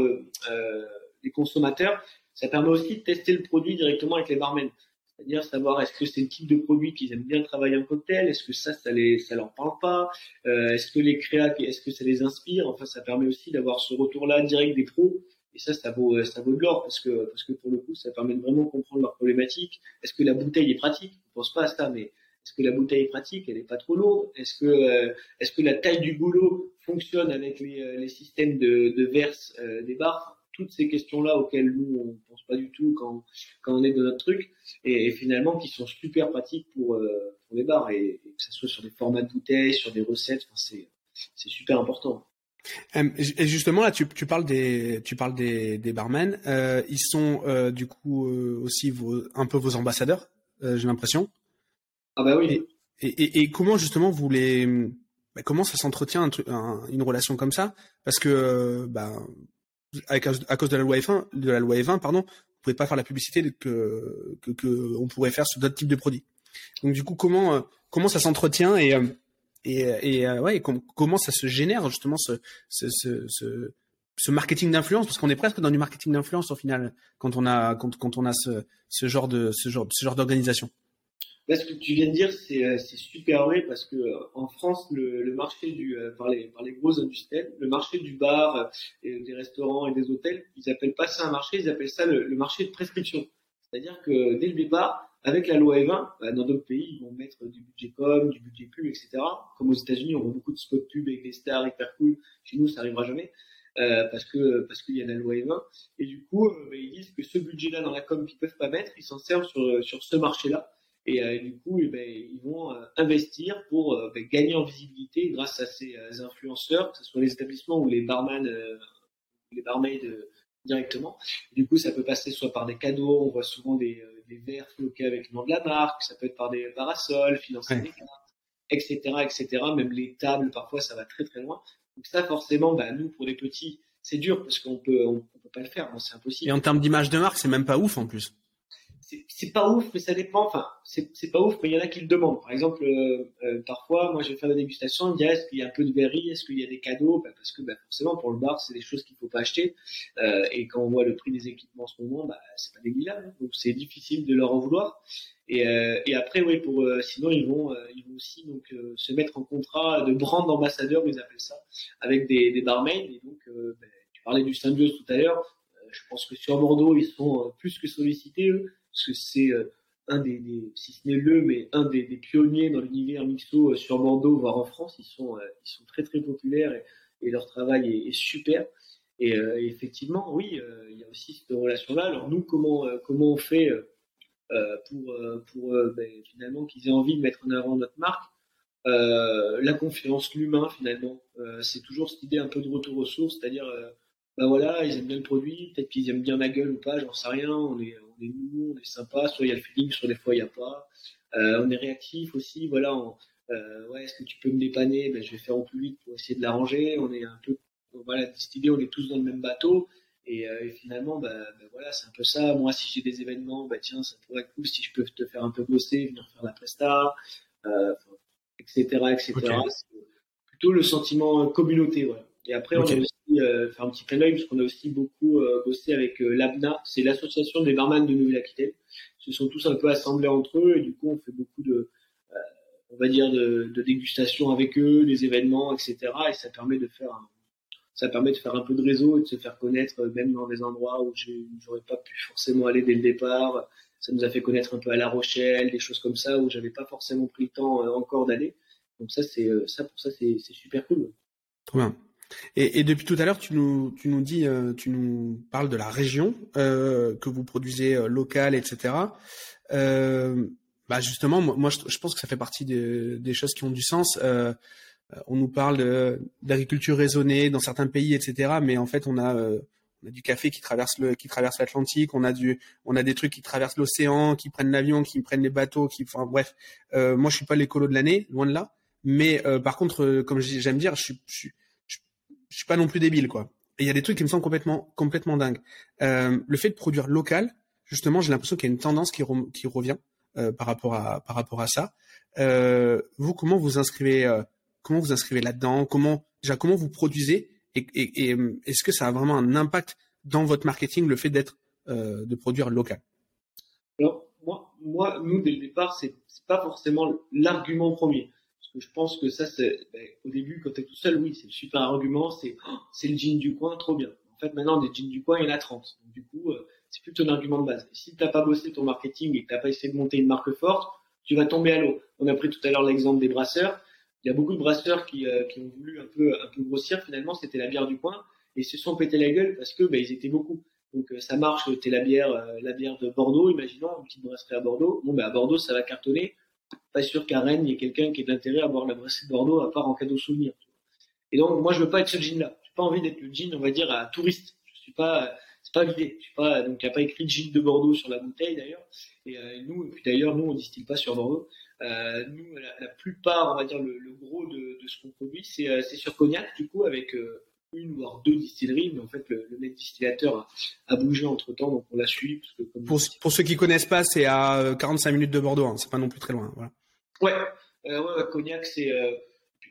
des consommateurs, ça permet aussi de tester le produit directement avec les barmen. C'est-à-dire savoir est-ce que c'est le type de produit qu'ils aiment bien travailler en cocktail, est-ce que ça, ça les, ça leur parle pas, est-ce que les créas, est-ce que ça les inspire. Enfin, ça permet aussi d'avoir ce retour-là direct des pros et ça, ça vaut, ça vaut de l'or parce que, parce que pour le coup, ça permet de vraiment comprendre leur problématique. Est-ce que la bouteille est pratique? On pense pas à ça, mais est-ce que la bouteille est pratique? Elle n'est pas trop lourde? Est-ce que, euh, est-ce que la taille du goulot fonctionne avec les, euh, systèmes de, verse euh, des bars Toutes ces questions-là auxquelles nous on pense pas du tout quand, quand on est dans notre truc, et, finalement qui sont super pratiques pour, pour les bars, et, que ce soit sur des formats de bouteilles, sur des recettes, c'est, c'est super important. Euh, et justement là, tu, tu parles des, tu parles des, des barmen. Euh, ils sont euh, du coup euh, aussi vos, un peu vos ambassadeurs, euh, j'ai l'impression. Ah bah oui. Et, et, et, comment justement vous les, bah, comment ça s'entretient une relation comme ça? Parce que bah, avec, à cause de la loi F1, de la loi F1, pardon, vous pouvez pas faire la publicité que que, que on pourrait faire sur d'autres types de produits. Donc du coup, comment comment ça s'entretient et et, euh, comment ça se génère justement ce, marketing d'influence? Parce qu'on est presque dans du marketing d'influence au final quand on a quand, on a ce, genre de ce genre ce genre d'organisation. Ce que tu viens de dire, c'est euh, super vrai parce que euh, en France, le, le marché du par les par les gros industriels, le marché du bar des restaurants et des hôtels, ils appellent pas ça un marché, ils appellent ça le, marché de prescription. C'est-à-dire que dès le départ, avec la loi E20, bah, dans d'autres pays, ils vont mettre du budget com, du budget pub, etc. Comme aux États-Unis, on voit beaucoup de spots pub avec des stars hyper cool. Chez nous, ça arrivera jamais. Euh, parce que parce qu'il y a la loi E20 et du coup bah, ils disent que ce budget-là dans la com qu'ils peuvent pas mettre, ils s'en servent sur sur ce marché-là et euh, du coup, eh ben, ils vont euh, investir pour euh, ben, gagner en visibilité grâce à ces influenceurs, que ce soit les établissements ou les barman, les barmaids directement. Du coup, ça peut passer soit par des cadeaux, on voit souvent des, des verres floqués avec le nom de la marque, ça peut être par des parasols, financer des cartes, etc., etc. Même les tables, parfois, ça va très très loin. Donc ça, forcément, bah, nous, pour les petits, c'est dur parce qu'on peut, on, peut pas le faire, c'est impossible. Et en termes d'image de marque, c'est même pas ouf en plus c'est pas ouf, mais ça dépend. Enfin, c'est pas ouf, mais il y en a qui le demandent. Par exemple, euh, euh, parfois, moi, je vais faire des dégustations. Il me dit, est-ce qu'il y a un peu de berry Est-ce qu'il y a des cadeaux? Bah, Parce que bah, forcément, pour le bar, c'est des choses qu'il faut pas acheter. Euh, et quand on voit le prix des équipements en ce moment, bah, c'est pas négligeable. Hein. Donc, c'est difficile de leur en vouloir. Et, après, oui, pour sinon, ils vont, ils vont aussi donc se mettre en contrat de brand ambassadeur, ils appellent ça, avec des, barmaids. Et donc, tu parlais du Symbiose tout à l'heure. je pense que sur Bordeaux, ils sont plus que sollicités. Eux parce que c'est euh, un des, si ce n'est le, mais un des, pionniers dans l'univers mixo euh, sur Bordeaux, voire en France. Ils sont, euh, ils sont très très populaires et, leur travail est, super. Et effectivement, oui, il y a aussi cette relation-là. Alors nous, comment comment on fait pour pour ben, finalement qu'ils aient envie de mettre en avant notre marque La confiance, l'humain finalement. c'est toujours cette idée un peu de retour aux sources, c'est-à-dire ben voilà, ils aiment bien le produit, peut-être qu'ils aiment bien ma gueule ou pas, j'en sais rien. On est on est on est sympa, soit il y a le feeling, soit des fois il n'y a pas. Euh, on est réactif aussi, voilà. euh, ouais, est-ce que tu peux me dépanner? Ben, Je vais faire au plus vite pour essayer de l'arranger. On est un peu, voilà, cette idée, on est tous dans le même bateau. Et, euh, et finalement, ben, ben, voilà, c'est un peu ça. Moi, si j'ai des événements, bah tiens, ça pourrait être cool si je peux te faire un peu bosser, venir faire la presta, euh, etc., etc. C'est plutôt le sentiment communauté, voilà. Et après, on a aussi euh, fait un petit clin d'œil parce qu'on a aussi beaucoup euh, bossé avec euh, l'ABNA, c'est l'association des barman de Nouvelle-Aquitaine. Ils se sont tous un peu assemblés entre eux et du coup, on fait beaucoup de, euh, on va dire, de, de dégustation avec eux, des événements, etc. Et ça permet de faire un, ça permet de faire un peu de réseau et de se faire connaître euh, même dans des endroits où j'aurais pas pu forcément aller dès le départ. Ça nous a fait connaître un peu à La Rochelle, des choses comme ça où j'avais pas forcément pris le temps encore d'aller. Donc ça, c'est ça pour ça, c'est super cool. Trop bien. Et, et, depuis tout à l'heure, tu nous, tu nous dis, euh, tu nous parles de la région euh, que vous produisez euh, locale, etc. Euh, bah justement, moi, je, je, pense que ça fait partie de, des choses qui ont du sens. Euh, on nous parle d'agriculture raisonnée dans certains pays, etc. Mais en fait, on a, on a du café qui traverse le, qui traverse l'Atlantique. On a du, on a des trucs qui traversent l'océan, qui prennent l'avion, qui prennent les bateaux, qui, enfin bref. moi, je suis pas l'écolo de l'année, loin de là. Mais par contre, comme j'aime dire, je suis, je suis je suis pas non plus débile, quoi. Il y a des trucs qui me semblent complètement, complètement dingues. Euh, le fait de produire local, justement, j'ai l'impression qu'il y a une tendance qui, revient euh, par rapport à, par rapport à ça. Euh, vous, comment vous inscrivez, comment vous inscrivez là-dedans? Comment, comment vous produisez? Et, et, est-ce que ça a vraiment un impact dans votre marketing, le fait d'être, de produire local? Alors, moi, moi, nous, dès le départ, c'est pas forcément l'argument premier je pense que ça, c'est ben, au début, quand tu es tout seul, oui, c'est le super argument, c'est oh, le jean du coin, trop bien. En fait, maintenant, des jeans du coin, il y en a 30. Donc, du coup, euh, c'est plus ton argument de base. Et si tu n'as pas bossé ton marketing et que tu n'as pas essayé de monter une marque forte, tu vas tomber à l'eau. On a pris tout à l'heure l'exemple des brasseurs. Il y a beaucoup de brasseurs qui, euh, qui ont voulu un peu, un peu grossir. Finalement, c'était la bière du coin et se sont pété la gueule parce que ben, ils étaient beaucoup. Donc euh, ça marche, t'es la bière, la bière de Bordeaux, imaginons une petite brasserie à Bordeaux. Bon ben à Bordeaux ça va cartonner pas sûr qu'à Rennes, il y ait quelqu'un qui ait d'intérêt à boire la brasserie de Bordeaux à part en cadeau souvenir. Et donc, moi, je veux pas être ce jean-là. J'ai pas envie d'être le jean, on va dire, à touriste. Je suis pas, c'est pas l'idée. Je suis pas, donc, il n'y a pas écrit jean de Bordeaux sur la bouteille, d'ailleurs. Et euh, nous, et puis d'ailleurs, nous, on distille pas sur Bordeaux. Euh, nous, la, plupart, on va dire, le, gros de, ce qu'on produit, c'est, euh, c'est sur Cognac, du coup, avec une voire deux distilleries, mais en fait le, le distillateur a, a bougé entre temps, donc on l'a suivi. Parce que pour, pour, ceux qui connaissent pas, c'est à 45 minutes de Bordeaux, hein, c'est pas non plus très loin. Voilà. Ouais, euh, ouais, Cognac, c'est euh,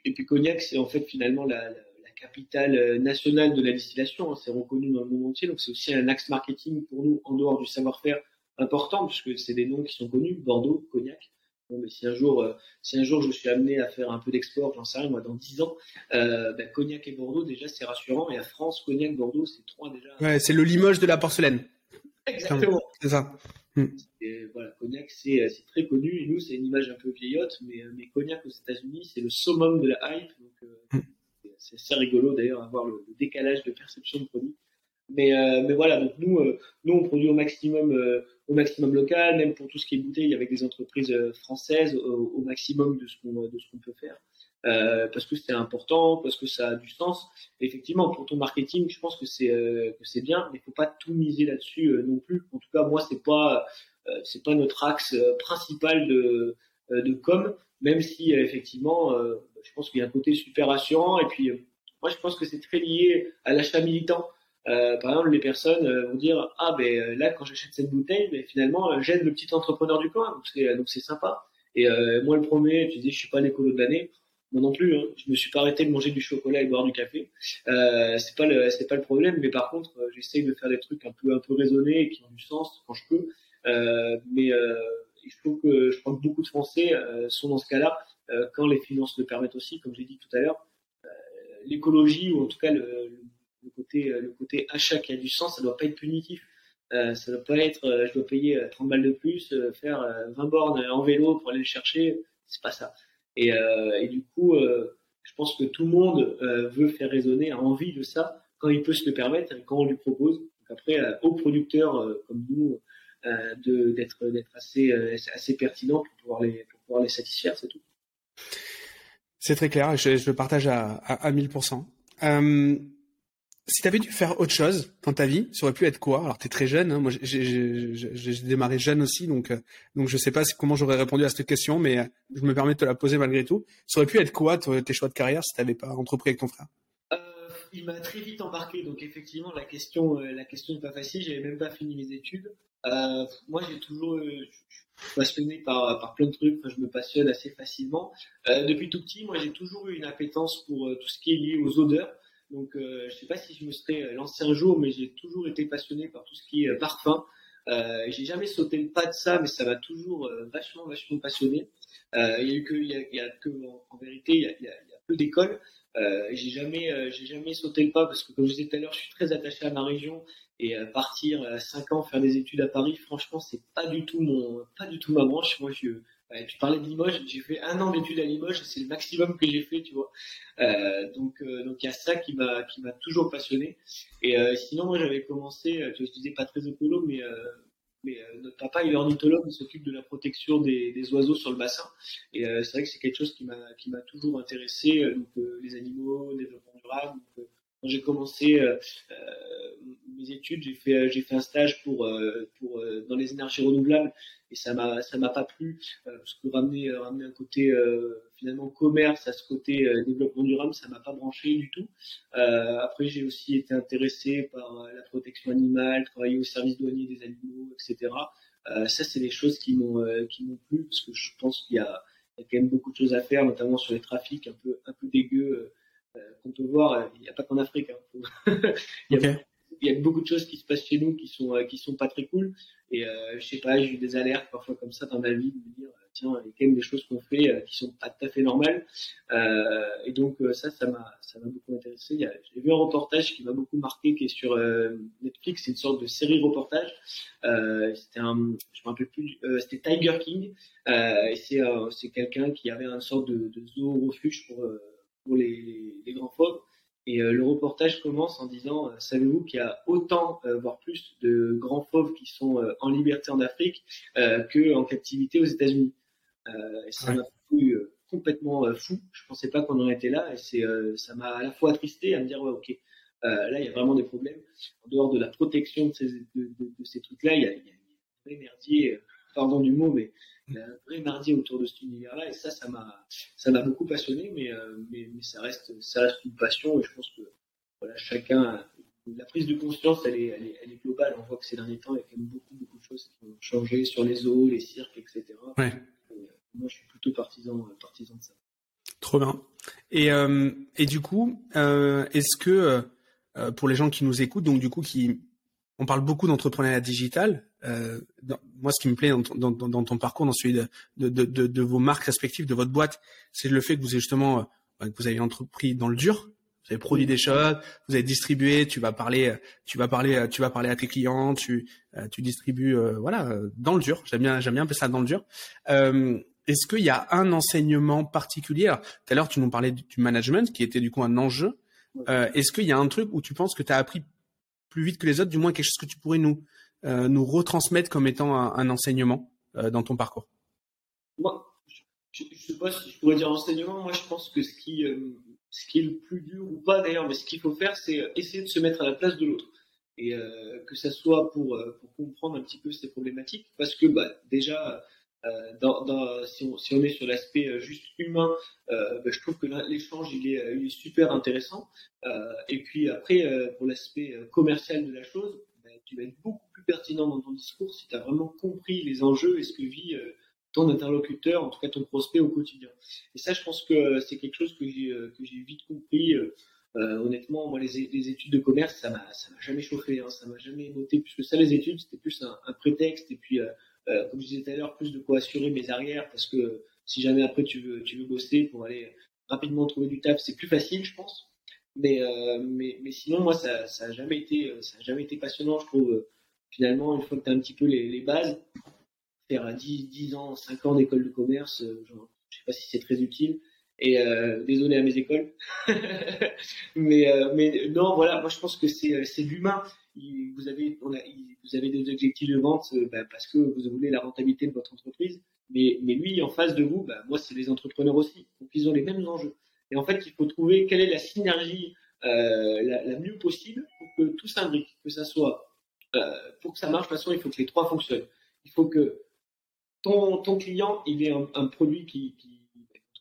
et puis Cognac, c'est en fait finalement la, la, la, capitale euh, nationale de la distillation. Hein, c'est reconnu dans le monde entier, donc c'est aussi un axe marketing pour nous en dehors du savoir-faire important, puisque c'est des noms qui sont connus Bordeaux, Cognac. Bon, mais si un jour, si un jour je suis amené à faire un peu d'export, j'en sais rien, moi, dans 10 ans, ben, Cognac et Bordeaux, déjà, c'est rassurant. Et à France, Cognac, Bordeaux, c'est trois déjà. Ouais, c'est le Limoges de la porcelaine. Exactement. C'est ça. Et voilà, Cognac, c'est très connu. Et nous, c'est une image un peu vieillotte, mais, mais Cognac aux États-Unis, c'est le summum de la hype. Donc, hmm. c'est assez rigolo d'ailleurs à voir le, décalage de perception de produit. Mais, euh, mais voilà, donc nous, euh, nous on produit au maximum, euh, au maximum local, même pour tout ce qui est bouteille avec des entreprises françaises au, maximum de ce qu'on de peut faire. parce que c'est important, parce que ça a du sens. effectivement, pour ton marketing, je pense que c'est c'est bien, mais il faut pas tout miser là-dessus non plus. En tout cas, moi, c'est pas c'est pas notre axe principal de de com, même si effectivement, je pense qu'il y a un côté super rassurant. Et puis, moi, je pense que c'est très lié à l'achat militant. Euh, par exemple, les personnes euh, vont dire ah ben euh, là quand j'achète cette bouteille, mais finalement j'aide le petit entrepreneur du coin, donc c'est donc c'est sympa. Et moi le premier, tu dis je suis pas l'écolo de l'année, moi non plus. Hein. Je me suis pas arrêté de manger du chocolat et boire du café. Euh, c'est pas le c'est pas le problème, mais par contre j'essaye de faire des trucs un peu un peu raisonnés et qui ont du sens quand je peux. Euh, mais je trouve que je crois que beaucoup de Français sont dans ce cas-là quand les finances le permettent aussi, comme j'ai dit tout à l'heure. L'écologie ou en tout cas le côté, euh, le côté achat qui a du sens, ça doit pas être punitif. Euh, ça doit pas être, euh, je dois payer 30 balles de plus, faire 20 bornes en vélo pour aller le chercher. C'est pas ça. Et, et du coup, je pense que tout le monde veut faire raisonner, a envie de ça quand il peut se le permettre et quand on lui propose. Donc après, aux producteurs comme nous, d'être d'être assez assez pertinent pour pouvoir les pour pouvoir les satisfaire, c'est tout. C'est très clair, je, je le partage à, à, à 1000%. Euh, si tu avais dû faire autre chose dans ta vie, ça aurait pu être quoi? Alors, tu es très jeune, hein, moi j'ai démarré jeune aussi, donc euh, donc je sais pas comment j'aurais répondu à cette question, mais euh, je me permets de te la poser malgré tout. Ça aurait pu être quoi tes choix de carrière si tu n'avais pas entrepris avec ton frère? Euh, Il m'a très vite embarqué, donc effectivement la question la question n'est pas facile, j'avais même pas fini mes études. moi j'ai toujours passionné par, par plein de trucs, je me passionne assez facilement. depuis tout petit, moi j'ai toujours eu une appétence pour tout ce qui est lié aux odeurs. Donc, euh, je sais pas si je me serais lancé un jour, mais j'ai toujours été passionné par tout ce qui est euh, parfum. Euh, j'ai jamais sauté le pas de ça, mais ça m'a toujours euh, vachement, vachement passionné. Euh, il y a eu que, en, vérité, il y a, il y a, peu d'écoles. Euh, j'ai jamais, j'ai jamais sauté le pas parce que comme je disais tout à l'heure, je suis très attaché à ma région et partir à 5 ans faire des études à Paris, franchement, c'est pas du tout mon, pas du tout ma branche. Moi, je, tu parlais de Limoges, j'ai fait un an d'études à Limoges, c'est le maximum que j'ai fait, tu vois. Euh, donc, euh, donc il y a ça qui m'a qui m'a toujours passionné. Et euh, sinon, moi, j'avais commencé, tu disais pas très écolo, mais mais notre papa, il est ornithologue, il s'occupe de la protection des, des, oiseaux sur le bassin. Et c'est vrai que c'est quelque chose qui m'a qui m'a toujours intéressé, donc les animaux, développement durable. Quand j'ai commencé euh, mes études, j'ai fait un stage pour dans les énergies renouvelables et ça m'a m'a pas plu euh, parce que ramener euh, un côté euh, finalement commerce à ce côté développement durable ça m'a pas branché du tout. Après j'ai aussi été intéressé par la protection animale travailler au service douanier des animaux etc ça c'est des choses qui m'ont plu parce que je pense qu'il y a, il y a quand même beaucoup de choses à faire notamment sur les trafics un peu un peu dégueux qu'on peut voir il n'y a pas qu'en Afrique hein. *laughs* il y a il y a beaucoup de choses qui se passent chez nous qui sont euh, qui sont pas très cool. Et euh, je sais pas, j'ai eu des alertes parfois comme ça dans ma vie de me dire euh, tiens, il y a quand même des choses qu'on fait euh, qui sont pas tout à fait normales. Euh, et donc ça, ça m'a ça m'a beaucoup intéressé. J'ai vu un reportage qui m'a beaucoup marqué qui est sur Netflix, c'est une sorte de série reportage. c'était un, je me rappelle plus, c'était Tiger King. et c'est c'est quelqu'un qui avait une sorte de, de zoo refuge pour pour les, les grands fauves. Et euh, le reportage commence en disant euh, Savez-vous qu'il y a autant, euh, voire plus, de grands fauves qui sont en liberté en Afrique qu'en captivité aux États-Unis Et ça m'a ouais. complètement fou. Je pensais pas qu'on en était là. Et c'est, ça m'a à la fois attristé à me dire ouais, ok, là il y a vraiment des problèmes. En dehors de la protection de ces, de, de, de ces trucs-là, il y a, il y a un vrai merdier. Pardon du mot, mais il y a un vrai mardi autour de cet univers-là, et ça, ça m'a, ça m'a beaucoup passionné, mais, euh, mais, mais, ça reste, ça reste une passion, et je pense que, voilà, chacun, la prise de conscience, elle est, elle est, elle est globale. On voit que ces derniers temps, il y a quand même beaucoup, beaucoup de choses qui ont changé sur les eaux, les cirques, etc. Ouais. Et, euh, moi, je suis plutôt partisan, partisan de ça. Trop bien. Et, euh, et du coup, euh, est-ce que, euh, pour les gens qui nous écoutent, donc du coup, qui, on parle beaucoup d'entrepreneuriat digital, moi, ce qui me plaît dans, dans, ton parcours, dans celui de, de, de, de, vos marques respectives, de votre boîte, c'est le fait que vous avez justement, que vous avez entrepris dans le dur, vous avez produit des choses, vous avez distribué, tu vas parler, tu vas parler, tu vas parler à tes clients, tu, tu distribues, voilà, dans le dur. J'aime bien, j'aime bien un peu ça dans le dur. Euh, est-ce qu'il y a un enseignement particulier? Tout à l'heure, tu nous parlais du management, qui était du coup un enjeu. Euh, est-ce qu'il y a un truc où tu penses que tu as appris plus vite que les autres, du moins quelque chose que tu pourrais nous, euh, nous retransmettre comme étant un, enseignement euh, dans ton parcours Moi, je ne sais pas si je pourrais dire enseignement. Moi, je pense que ce qui, ce qui est le plus dur ou pas d'ailleurs, mais ce qu'il faut faire, c'est essayer de se mettre à la place de l'autre. Et que ça soit pour, comprendre un petit peu ces problématiques, parce que bah, déjà, euh, si, on, est sur l'aspect euh, juste humain, euh, ben, je trouve que l'échange il est, super intéressant. Euh, et puis après, pour l'aspect commercial de la chose, tu vas être beaucoup plus pertinent dans ton discours si tu as vraiment compris les enjeux et ce que vit ton interlocuteur, en tout cas ton prospect au quotidien. Et ça, je pense que c'est quelque chose que j'ai j'ai vite compris. Euh, honnêtement, moi, les, études de commerce, ça m'a, jamais chauffé, hein, ça m'a jamais noté plus que ça. Les études, c'était plus un, prétexte et puis euh, comme je disais tout à l'heure, plus de quoi assurer mes arrières parce que si jamais après tu veux, tu bosser pour aller rapidement trouver du taf, c'est plus facile, je pense. Mais, euh, mais, mais sinon, moi, ça, ça jamais été, a jamais été passionnant, je trouve. Finalement, une fois que tu as un petit peu les, les bases, faire 10, 10 ans, 5 ans d'école de commerce, euh, genre, je sais pas si c'est très utile. Et euh, désolé à mes écoles. *laughs* mais, euh, mais non, voilà, moi je pense que c'est, l'humain vous avez, vous avez des objectifs de vente euh, bah, parce que vous voulez la rentabilité de votre entreprise, mais, mais lui, en face de vous, bah, moi, c'est les entrepreneurs aussi. Donc, ils ont les mêmes enjeux. Et en fait, il faut trouver quelle est la synergie euh, la, mieux possible pour que tout s'imbrique, que ça soit, euh, pour que ça marche, de toute façon, il faut que les trois fonctionnent. Il faut que ton, ton client, il ait un, produit qui, qui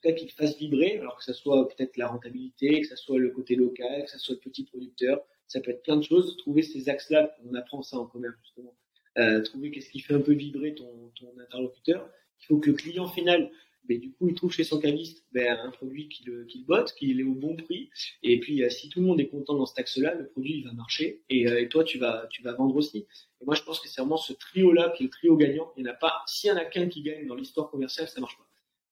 qui fasse vibrer, alors que ça soit peut-être la rentabilité, que ça soit le côté local, que ça soit le petit producteur, ça peut être plein de choses. Trouver ces axes-là, on apprend ça en commerce justement. Euh, trouver qu'est-ce qui fait un peu vibrer ton, ton interlocuteur. Il faut que le client final, ben, du coup, il trouve chez son caviste ben, un produit qui le, botte, qu'il est au bon prix. Et puis, euh, si tout le monde est content dans cet axe-là, le produit va marcher et, euh, et, toi, tu vas, tu vas vendre aussi. Et moi, je pense que c'est vraiment ce trio-là qui est le trio gagnant. Il n'y en a pas. S'il y en a qu'un qui gagne dans l'histoire commerciale, ça marche pas.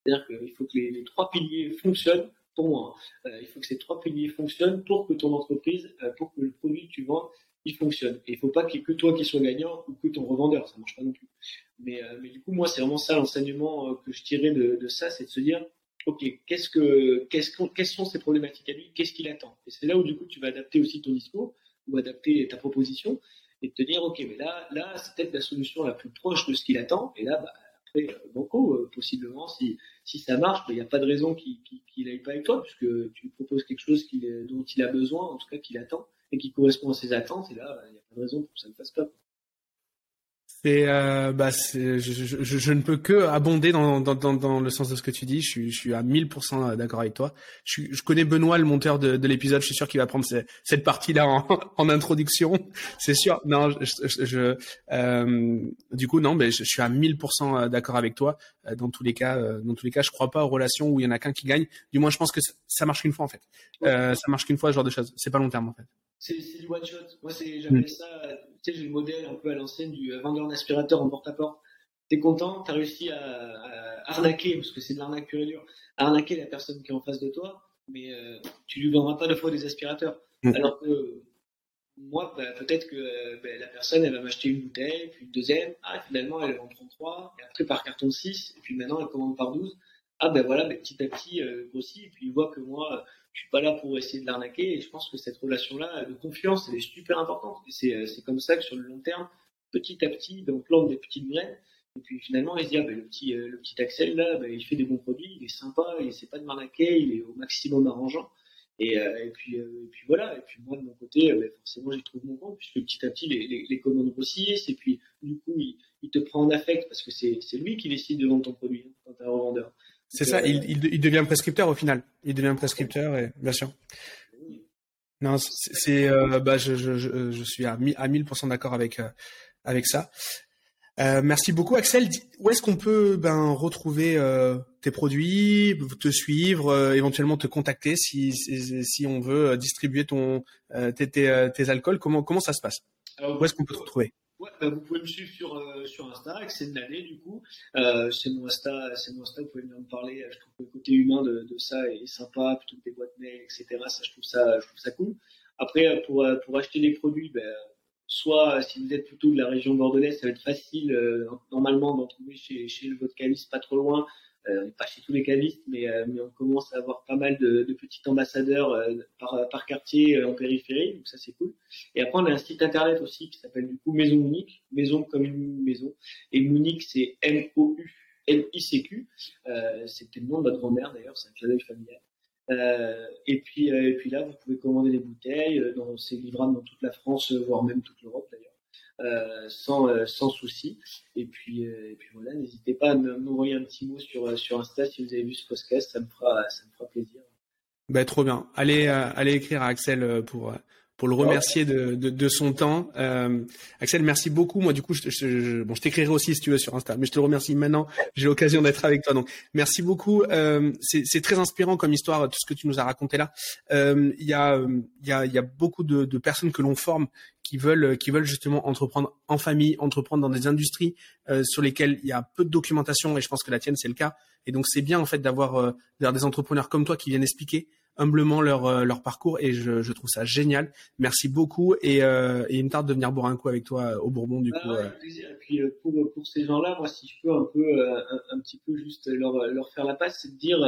C'est-à-dire qu'il faut que les, trois piliers fonctionnent Hein. Euh, il faut que ces trois piliers fonctionnent pour que ton entreprise, pour que le produit que tu vends, il fonctionne. Et il faut pas qu'il que toi qui sois gagnant ou que ton revendeur, ça marche pas non plus. Mais, euh, mais du coup, moi, c'est vraiment ça l'enseignement que je tirais de, ça, c'est de se dire, ok, qu'est-ce que, qu'est-ce quelles sont ces problématiques à lui, qu'est-ce qu'il attend? Et c'est là où du coup, tu vas adapter aussi ton discours ou adapter ta proposition et te dire, ok, mais là, là, c'est peut-être la solution la plus proche de ce qu'il attend. Et là, bah, après, beaucoup, possiblement, si si ça marche, il n'y a pas de raison qu'il n'aille pas avec toi, puisque tu proposes quelque chose dont il a besoin, en tout cas qu'il attend, et qui correspond à ses attentes, et là, il n'y a pas de raison pour que ça ne fasse pas. C'est, euh, bah, je, je, je, ne peux que abonder dans, dans, dans, dans, le sens de ce que tu dis. Je suis, je suis à 1000% d'accord avec toi. Je, je, connais Benoît, le monteur de, de l'épisode. Je suis sûr qu'il va prendre cette partie-là en, *laughs* en, introduction. C'est sûr. Non, je, euh, du coup, non, mais je, suis à 1000% d'accord avec toi. Euh, dans tous les cas, euh, dans tous les cas, je crois pas aux relations où il y en a qu'un qui gagne. Du moins, je pense que ça marche qu'une fois en fait. Euh, ça marche qu'une fois, ce genre de choses. C'est pas long terme en fait. C'est du one shot. Moi, c'est j'appelle mm. ça tu sais, j'ai le modèle un peu à l'ancienne du vendeur d'aspirateur en porte-à-porte. T'es content, t'as réussi à, arnaquer, parce que c'est de l'arnaque pure et dure, à arnaquer la personne qui est en face de toi, mais euh, tu lui vendras pas deux fois des aspirateurs. Mm. Alors que moi, bah, peut-être que bah, la personne, elle va m'acheter une bouteille, puis une deuxième, ah, finalement, elle en prend trois, et après par carton 6, et puis maintenant, elle commande par 12. Ah, ben voilà, ben, petit à petit, euh, grossit, et puis il voit que moi, je suis pas là pour essayer de l'arnaquer et je pense que cette relation-là de confiance, elle est super importante. Et c'est, euh, comme ça que sur le long terme, petit à petit, ben, on plante des petites graines. Et puis finalement, il se dit, ah, ben, le petit, euh, le petit Axel là, ben, il fait des bons produits, il est sympa, il essaie pas de m'arnaquer, il est au maximum arrangeant. Et, euh, et, puis, et puis voilà. Et puis moi de mon côté, ben, forcément, j'y trouve mon compte puisque petit à petit les, les, commandes grossissent. Et puis du coup, il, te prend en affect parce que c'est, lui qui décide de vendre ton produit hein, quand t'es un revendeur. C'est ça, il, il, devient prescripteur au final. Il devient prescripteur, et, bien sûr. Non, c'est, euh, bah, je, je, je, suis à, à 1000% d'accord avec, euh, avec ça. Euh, merci beaucoup, Axel. Où est-ce qu'on peut ben, retrouver euh, tes produits, te suivre, euh, éventuellement te contacter si, si, si, on veut distribuer ton, tes, tes, tes alcools? Comment, comment ça se passe? Où est-ce qu'on peut te retrouver? Bah, vous pouvez me suivre sur, euh, sur Insta, Axel Nané, du coup. Euh, c'est mon Insta, c'est mon Insta, vous pouvez venir me parler. Je trouve que le côté humain de, de ça est sympa, plutôt que des boîtes mail, etc. Ça, je trouve ça, je trouve ça cool. Après, pour, pour acheter les produits, ben, soit si vous êtes plutôt de la région bordelaise, ça va être facile normalement d'en trouver chez, chez le vodkaliste pas trop loin. Euh, pas chez tous les cavistes, mais, euh, mais on commence à avoir pas mal de, petits ambassadeurs euh, par, quartier en périphérie, donc ça c'est cool. Et après on a un site internet aussi qui s'appelle du coup Maison Mounique, maison comme une maison, et Mounique c'est M-O-U-N-I-C-Q, euh, c'était le nom de notre grand-mère d'ailleurs, c'est un clin familial. Euh, et puis là vous pouvez commander des bouteilles, c'est livrable dans toute la France, voire même toute l'Europe d'ailleurs. Euh, sans, euh, sans souci. Et puis, euh, et puis voilà, n'hésitez pas à m'envoyer un petit mot sur, sur Insta si vous avez vu ce podcast, ça me fera, ça me fera plaisir. Ben, trop bien. Allez, allez écrire à Axel pour, pour le remercier de, de, son temps. Axel, merci beaucoup. Moi, du coup, je, bon, je t'écrirai aussi si tu veux sur Insta, mais je te remercie maintenant. J'ai l'occasion d'être avec toi, donc merci beaucoup. Euh, c'est très inspirant comme histoire tout ce que tu nous as raconté là. Il y a y a y a beaucoup de personnes que l'on forme qui veulent qui veulent justement entreprendre en famille, entreprendre dans des industries euh, sur lesquelles il y a peu de documentation et je pense que la tienne c'est le cas. Et donc c'est bien en fait d'avoir euh, des entrepreneurs comme toi qui viennent expliquer humblement leur, euh, leur parcours et je, je trouve ça génial. Merci beaucoup et, euh, et il me tarde de venir boire un coup avec toi euh, au Bourbon du coup. Avec plaisir. Et puis pour, pour ces gens-là, moi si je peux un peu un, un, petit peu juste leur, leur faire la passe, c'est de dire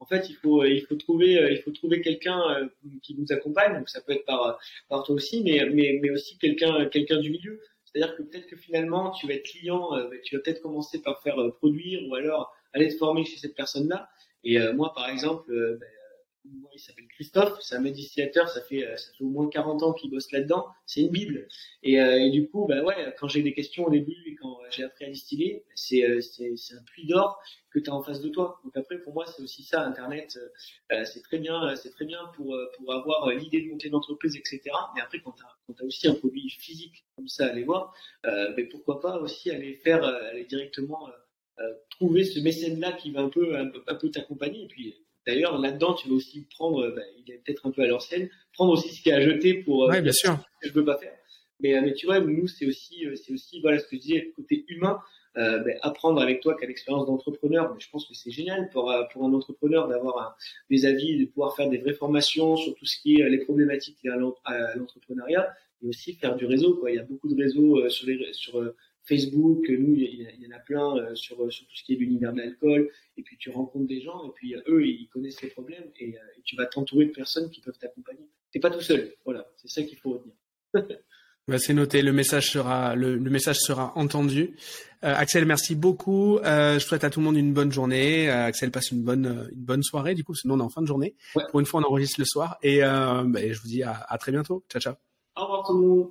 en fait il faut il faut trouver il faut trouver quelqu'un qui nous accompagne. Donc ça peut être par par toi aussi, mais mais mais aussi quelqu'un quelqu'un du milieu. C'est-à-dire que peut-être que finalement tu vas être client, tu vas peut-être commencer par faire produire ou alors aller te former chez cette personne-là. Et moi par exemple moi, il s'appelle? Christophe, c'est un médiciateur, ça fait, euh, ça fait au moins 40 ans qu'il bosse là-dedans, c'est une bible. Et, euh, et, du coup, bah ouais, quand j'ai des questions au début et quand j'ai appris à distiller, c'est, euh, un puits d'or que tu as en face de toi. Donc après, pour moi, c'est aussi ça, Internet, c'est très bien, c'est très bien pour, avoir l'idée de monter une entreprise, etc. Mais après, quand tu as, aussi un produit physique comme ça à aller voir, mais pourquoi pas aussi aller faire, aller directement trouver ce mécène-là qui va un peu, un peu t'accompagner. Et puis, D'ailleurs, là-dedans, tu vas aussi prendre, euh, bah, il est peut-être un peu à l'ancienne, prendre aussi ce qui est à jeter pour euh, ouais, bien sûr. ce que je peux pas faire. Mais, euh, mais tu vois, nous, c'est aussi, c'est aussi, voilà, ce que je disais, le côté humain, euh, bah, apprendre avec toi qu'à l'expérience d'entrepreneur, mais je pense que c'est génial pour, pour un entrepreneur d'avoir des avis, de pouvoir faire des vraies formations sur tout ce qui est les problématiques liées à l'entrepreneuriat et aussi faire du réseau. Quoi. Il y a beaucoup de réseaux sur, les, sur Facebook, nous, il y, en a plein euh, sur, sur tout ce qui est l'univers de l'alcool. Et puis tu rencontres des gens, et puis euh, eux, ils connaissent les problèmes, et, euh, et tu vas t'entourer de personnes qui peuvent t'accompagner. T'es pas tout seul. Voilà, c'est ça qu'il faut retenir. *laughs* bah, c'est noté, le message sera le, le message sera entendu. Euh, Axel, merci beaucoup. Euh, je souhaite à tout le monde une bonne journée. Euh, Axel passe une bonne une bonne soirée. Du coup, sinon on est en fin de journée. Ouais. Pour une fois, on enregistre le soir. Et bah, je vous dis à, à très bientôt. Ciao, ciao. Au revoir tout le monde.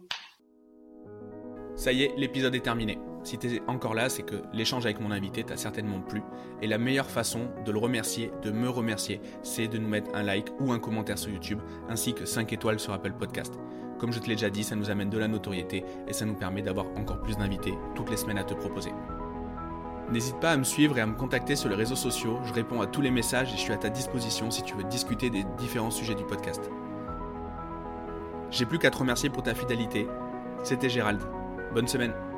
Ça y est, l'épisode est terminé. Si tu es encore là, c'est que l'échange avec mon invité t'a certainement plu. Et la meilleure façon de le remercier, de me remercier, c'est de nous mettre un like ou un commentaire sur YouTube, ainsi que 5 étoiles sur Apple Podcast. Comme je te l'ai déjà dit, ça nous amène de la notoriété et ça nous permet d'avoir encore plus d'invités toutes les semaines à te proposer. N'hésite pas à me suivre et à me contacter sur les réseaux sociaux, je réponds à tous les messages et je suis à ta disposition si tu veux discuter des différents sujets du podcast. J'ai plus qu'à te remercier pour ta fidélité. C'était Gérald. Bonne semaine.